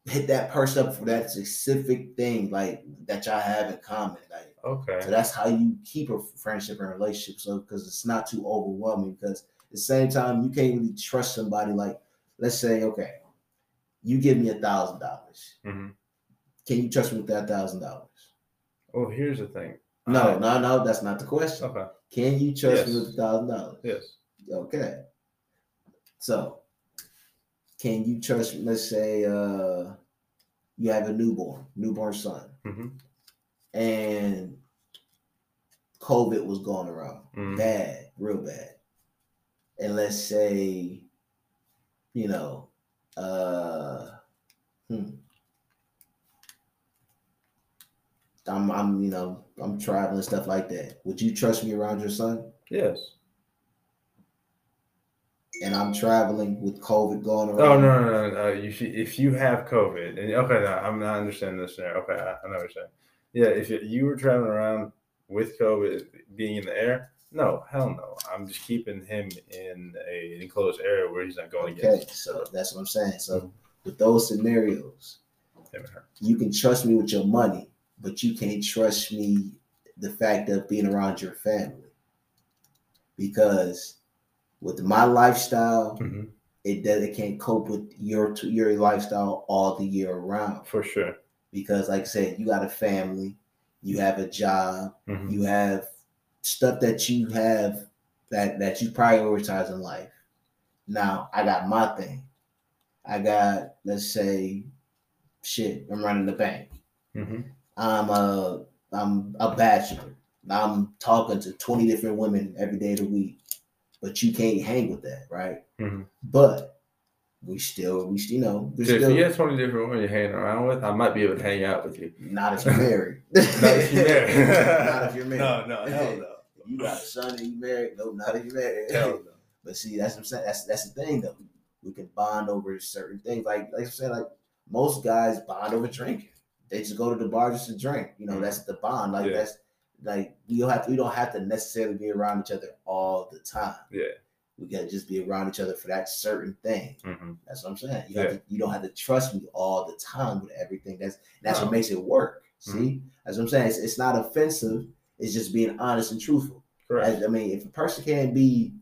B: hit that person up for that specific thing, like that y'all have in common. Like,
A: Okay.
B: so that's how you keep a friendship and relationship. So because it's not too overwhelming. Because at the same time, you can't really trust somebody. Like, let's say, okay, you give me a thousand dollars.
A: Mhm.
B: Can you trust me with that thousand dollars?
A: Well, here's the thing.
B: No,
A: I-
B: no, no. That's not the question.
A: Okay.
B: Can you trust me with a thousand dollars?
A: Yes.
B: Okay. So, can you trust? Let's say uh, you have a newborn, newborn son,
A: Mm-hmm.
B: And COVID was going around,
A: Mhm.
B: bad, real bad. And let's say, you know, uh, hmm. I'm, I'm, you know, I'm traveling stuff like that. Would you trust me around your son?
A: Yes.
B: And I'm traveling with COVID going around.
A: Oh no, no, no, no. You should, if you have COVID, and okay, no, I'm not understanding this scenario. Okay, I, I know what you're saying. Yeah, if you, you were traveling around with COVID being in the air, no, hell no. I'm just keeping him in a enclosed area where he's not going to
B: Okay,
A: against
B: so that's what I'm saying.
A: Mm-hmm.
B: So with those scenarios,
A: him and her.
B: you can trust me with your money, but you can't trust me the fact of being around your family. Because with my lifestyle,
A: Mhm.
B: it does it can't cope with your your lifestyle all the year around.
A: For sure.
B: Because like I said, you got a family, you have a job,
A: Mhm.
B: you have stuff that you have that that you prioritize in life. Now I got my thing. I got let's say shit, I'm running the bank.
A: Mhm.
B: I'm a I'm a bachelor. I'm talking to 20 different women every day of the week. But you can't hang with that, right?
A: Mhm.
B: But we still we still you know, there's
A: So if you have 20 different women you're hanging around with, I might be able to hang out with you.
B: not if you're married. <laughs>
A: Not if you're married. <laughs>
B: not if you're married.
A: No, no, hell no.
B: If you got a son and you married, no, not if you're married.
A: Hell no.
B: But see, that's what I'm saying. That's that's the thing though. We can bond over certain things. Like like I said, like most guys bond over drinking. They just go to the bar just to drink. You know, that's the bond. Like
A: Mm-hmm. Yeah.
B: that's like we don't have to we don't have to necessarily be around each other all the time.
A: Yeah.
B: We gotta just be around each other for that certain thing.
A: Mhm.
B: That's what I'm saying. You,
A: Yeah.
B: to, you don't have to trust me all the time with everything. That's that's
A: No.
B: what makes it work. See,
A: Mhm.
B: that's what I'm saying. It's, it's not offensive. It's just being honest and truthful.
A: Correct.
B: As- I mean, if a person can't be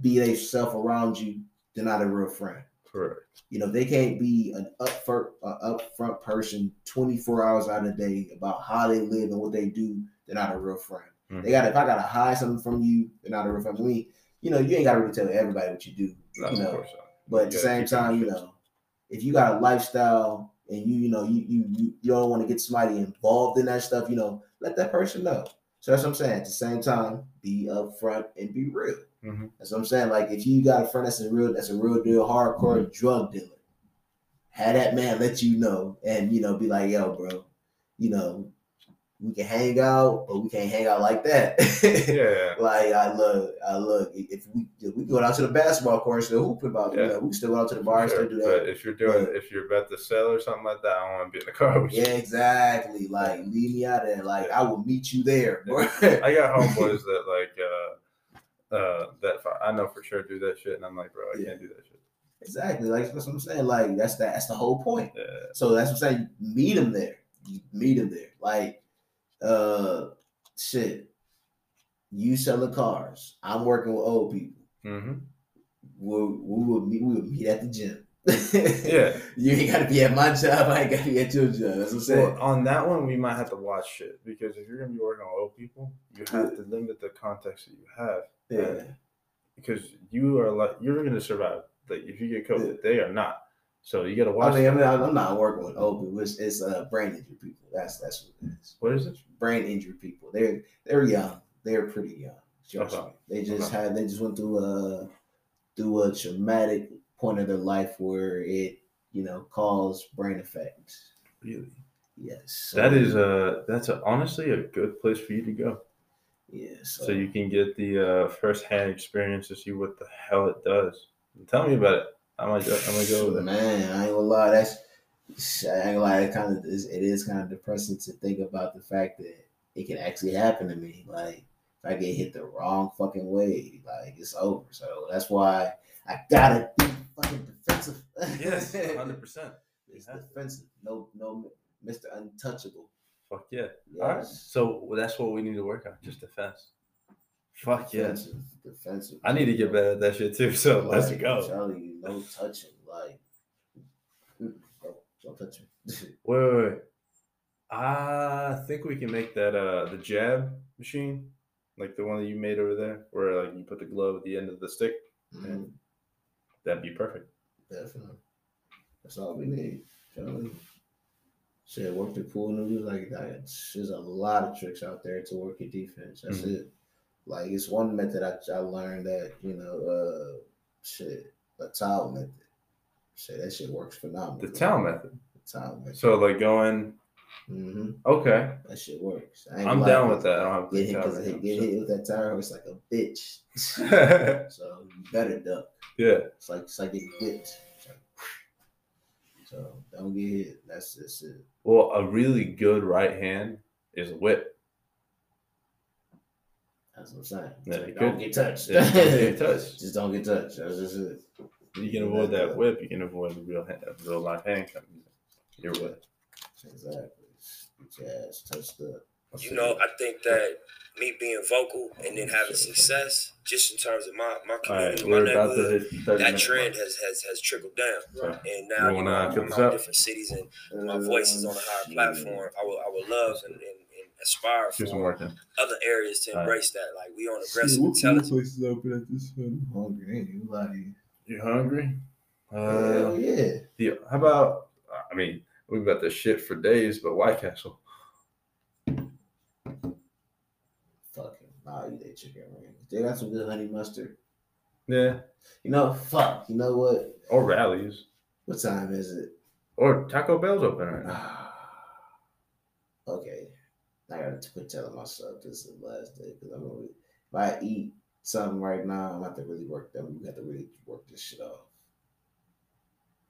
B: be themselves around you, they're not a real friend.
A: Correct.
B: You know, they can't be an upfront, uh, upfront person 24 hours out of the day about how they live and what they do. They're not a real friend.
A: Mhm.
B: They got if I gotta hide something from you, they're not a real friend. I mean, you know, you ain't gotta really tell everybody what you do.
A: No,
B: you know, but at the same time, you know, if you got a lifestyle and you, you know, you you you, you don't want to get somebody involved in that stuff, you know, let that person know. So that's what I'm saying. At the same time, be upfront and be real.
A: Mhm.
B: That's what I'm saying. Like if you got a friend that's a real that's a real deal hardcore drug dealer, have that man let you know and you know be like, yo, bro, you know, we can hang out, but we can't hang out like that. <laughs>
A: Yeah.
B: like I look, I look. If we if we go out to the basketball court, still hoop about, you
A: Yeah.
B: know, we still go out to the bar, and
A: Sure,
B: still do
A: But if you're doing, if you're about to sell or something like that, I don't want to be in the <laughs> car with you.
B: Yeah, exactly. Like leave me out there. Like I will meet you there, bro.
A: I got <laughs> homeboys that like uh uh that I know for sure do that shit, and I'm like, bro, I
B: Yeah.
A: can't do that shit.
B: exactly. Like that's what I'm saying. Like that's that. That's the whole point.
A: Yeah.
B: So that's what I'm saying. Meet him there. You meet him there. Like, uh, shit. You selling cars. I'm working with old people.
A: Mm-hmm.
B: We'll, we will meet. We will meet at the gym. <laughs>
A: Yeah.
B: You ain't got to be at my job. I ain't got to be at your job. That's what I'm saying.
A: Well, on that one, we might have to watch shit because if you're gonna be working on old people, you have to limit the context that you have.
B: yeah.
A: Because you are like you're gonna survive. Like if you get COVID, they are not. So you got to watch.
B: I mean, I mean, I'm not working with old people. It's, it's uh, brain injury people. That's that's what it is.
A: what is it?
B: Brain injury people. They're they're young. They're pretty young. Trust
A: Okay.
B: me. They just
A: Okay.
B: had they just went through a through a traumatic point of their life where it you know caused brain effects.
A: Really?
B: Yes.
A: That is a that's a, honestly a good place for you to go,
B: yeah. So,
A: so you can get the uh, first hand experience to see what the hell it does. Tell me about it. I might go- I might go over there.
B: Man, I ain't gonna lie. That's I ain't gonna lie. It kind of is. It is kind of depressing to think about the fact that it can actually happen to me. Like if I get hit the wrong fucking way, like it's over. So that's why I gotta be fucking defensive.
A: Yes, <laughs> hundred percent.
B: It's defensive. No, no, Mister Untouchable.
A: Fuck yeah.
B: Yes.
A: All right. So that's what we need to work on. Just defense. Fuck yeah.
B: Defensive. Defensive.
A: I need to get better at that shit too. So let's
B: Like, I'm
A: go.
B: telling you, no touching. Like, <laughs> don't touch me. <laughs>
A: Wait, wait, wait. I think we can make that uh the jab machine, like the one that you made over there, where like you put the glove at the end of the stick.
B: Mhm.
A: That'd be perfect.
B: Definitely. That's all we need. You. Shit, work the pool noodles like that. There's a lot of tricks out there to work your defense. That's
A: Mhm.
B: it. Like it's one method I, I learned that you know, uh, shit, a towel method. Shit, that shit works phenomenal.
A: The towel method.
B: The towel method.
A: So like going.
B: hmm
A: Okay,
B: That shit works. I ain't
A: I'm down with that. I don't have a
B: Get hit,
A: towel
B: cause
A: right
B: hit, get hit with that tire It's like a bitch. <laughs> so you better duck.
A: yeah.
B: It's like it's like getting whipped. It's like, so don't get hit. That's just it.
A: Well, a really good right hand is a whip.
B: That's what I'm saying.
A: Yeah,
B: So don't get touched.
A: Yeah, don't get touched.
B: Just don't get touched. That's just it.
A: You can avoid that whip. You can avoid the real hand, real life hand coming your way.
B: Exactly. Get your ass touched up.
I: You know, I think that me being vocal and then having success, just in terms of my my
A: All right,
I: community, my
A: we're about to
I: neighborhood, that trend has, has has trickled down.
A: So,
I: And now
A: You
I: you
A: wanna
I: know, I'm
A: this
I: out
A: up?
I: different cities and my voice is on a higher platform. I would I would love and, and, and aspire
A: do some
I: for
A: work
I: other areas to
A: All right.
I: embrace that. Like we on aggressive intelligence.
A: places open at this
B: I'm hungry, ain't you? Like,
A: You hungry?
B: hell
A: Uh,
B: yeah.
A: the, how about? I mean, we've got this shit for days, but White Castle.
B: Fucking, I'll eat that chicken wing. They got some good honey mustard.
A: Yeah,
B: You know, fuck. You know what?
A: or Rally's,
B: What time is it?
A: or Taco Bell's open right now.
B: I gotta quit telling myself this is the last day because I'm gonna. If I eat something right now, I'm gonna have to really work them. We have to really work this shit off.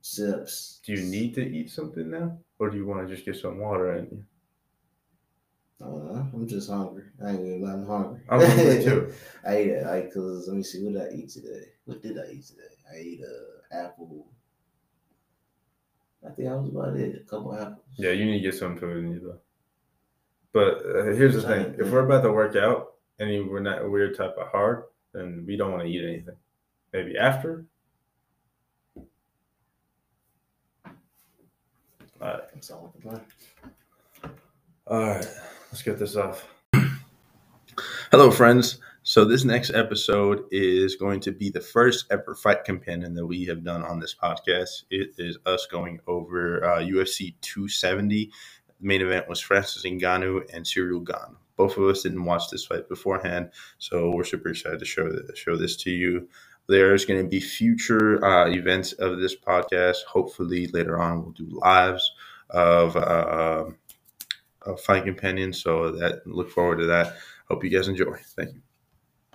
B: Sips.
A: Do you need to eat something now, or do you want to just get some water in you?
B: I don't know. I'm just hungry. I ain't lie. I'm hungry.
A: I'm hungry too. <laughs>
B: I ate it. I cause let me see. What did I eat today? What did I eat today? I ate a apple. I think I was about it. A couple apples.
A: Yeah, you need to get some food in you though. But uh, here's the thing: if we're about to work out and we're not a weird type of hard, then we don't want to eat anything. Maybe after. All right.
B: That's all.
A: All right, let's get this off. Hello, friends. So, this next episode is going to be the first ever fight companion that we have done on this podcast. It is us going over uh, UFC 270. Main event was Francis Ngannou and Ciryl Gane. Both of us didn't watch this fight beforehand, so we're super excited to show show this to you. There's going to be future uh, events of this podcast. Hopefully, later on, we'll do lives of. Uh, uh, fight companion. So that look forward to that. Hope you guys enjoy. Thank you.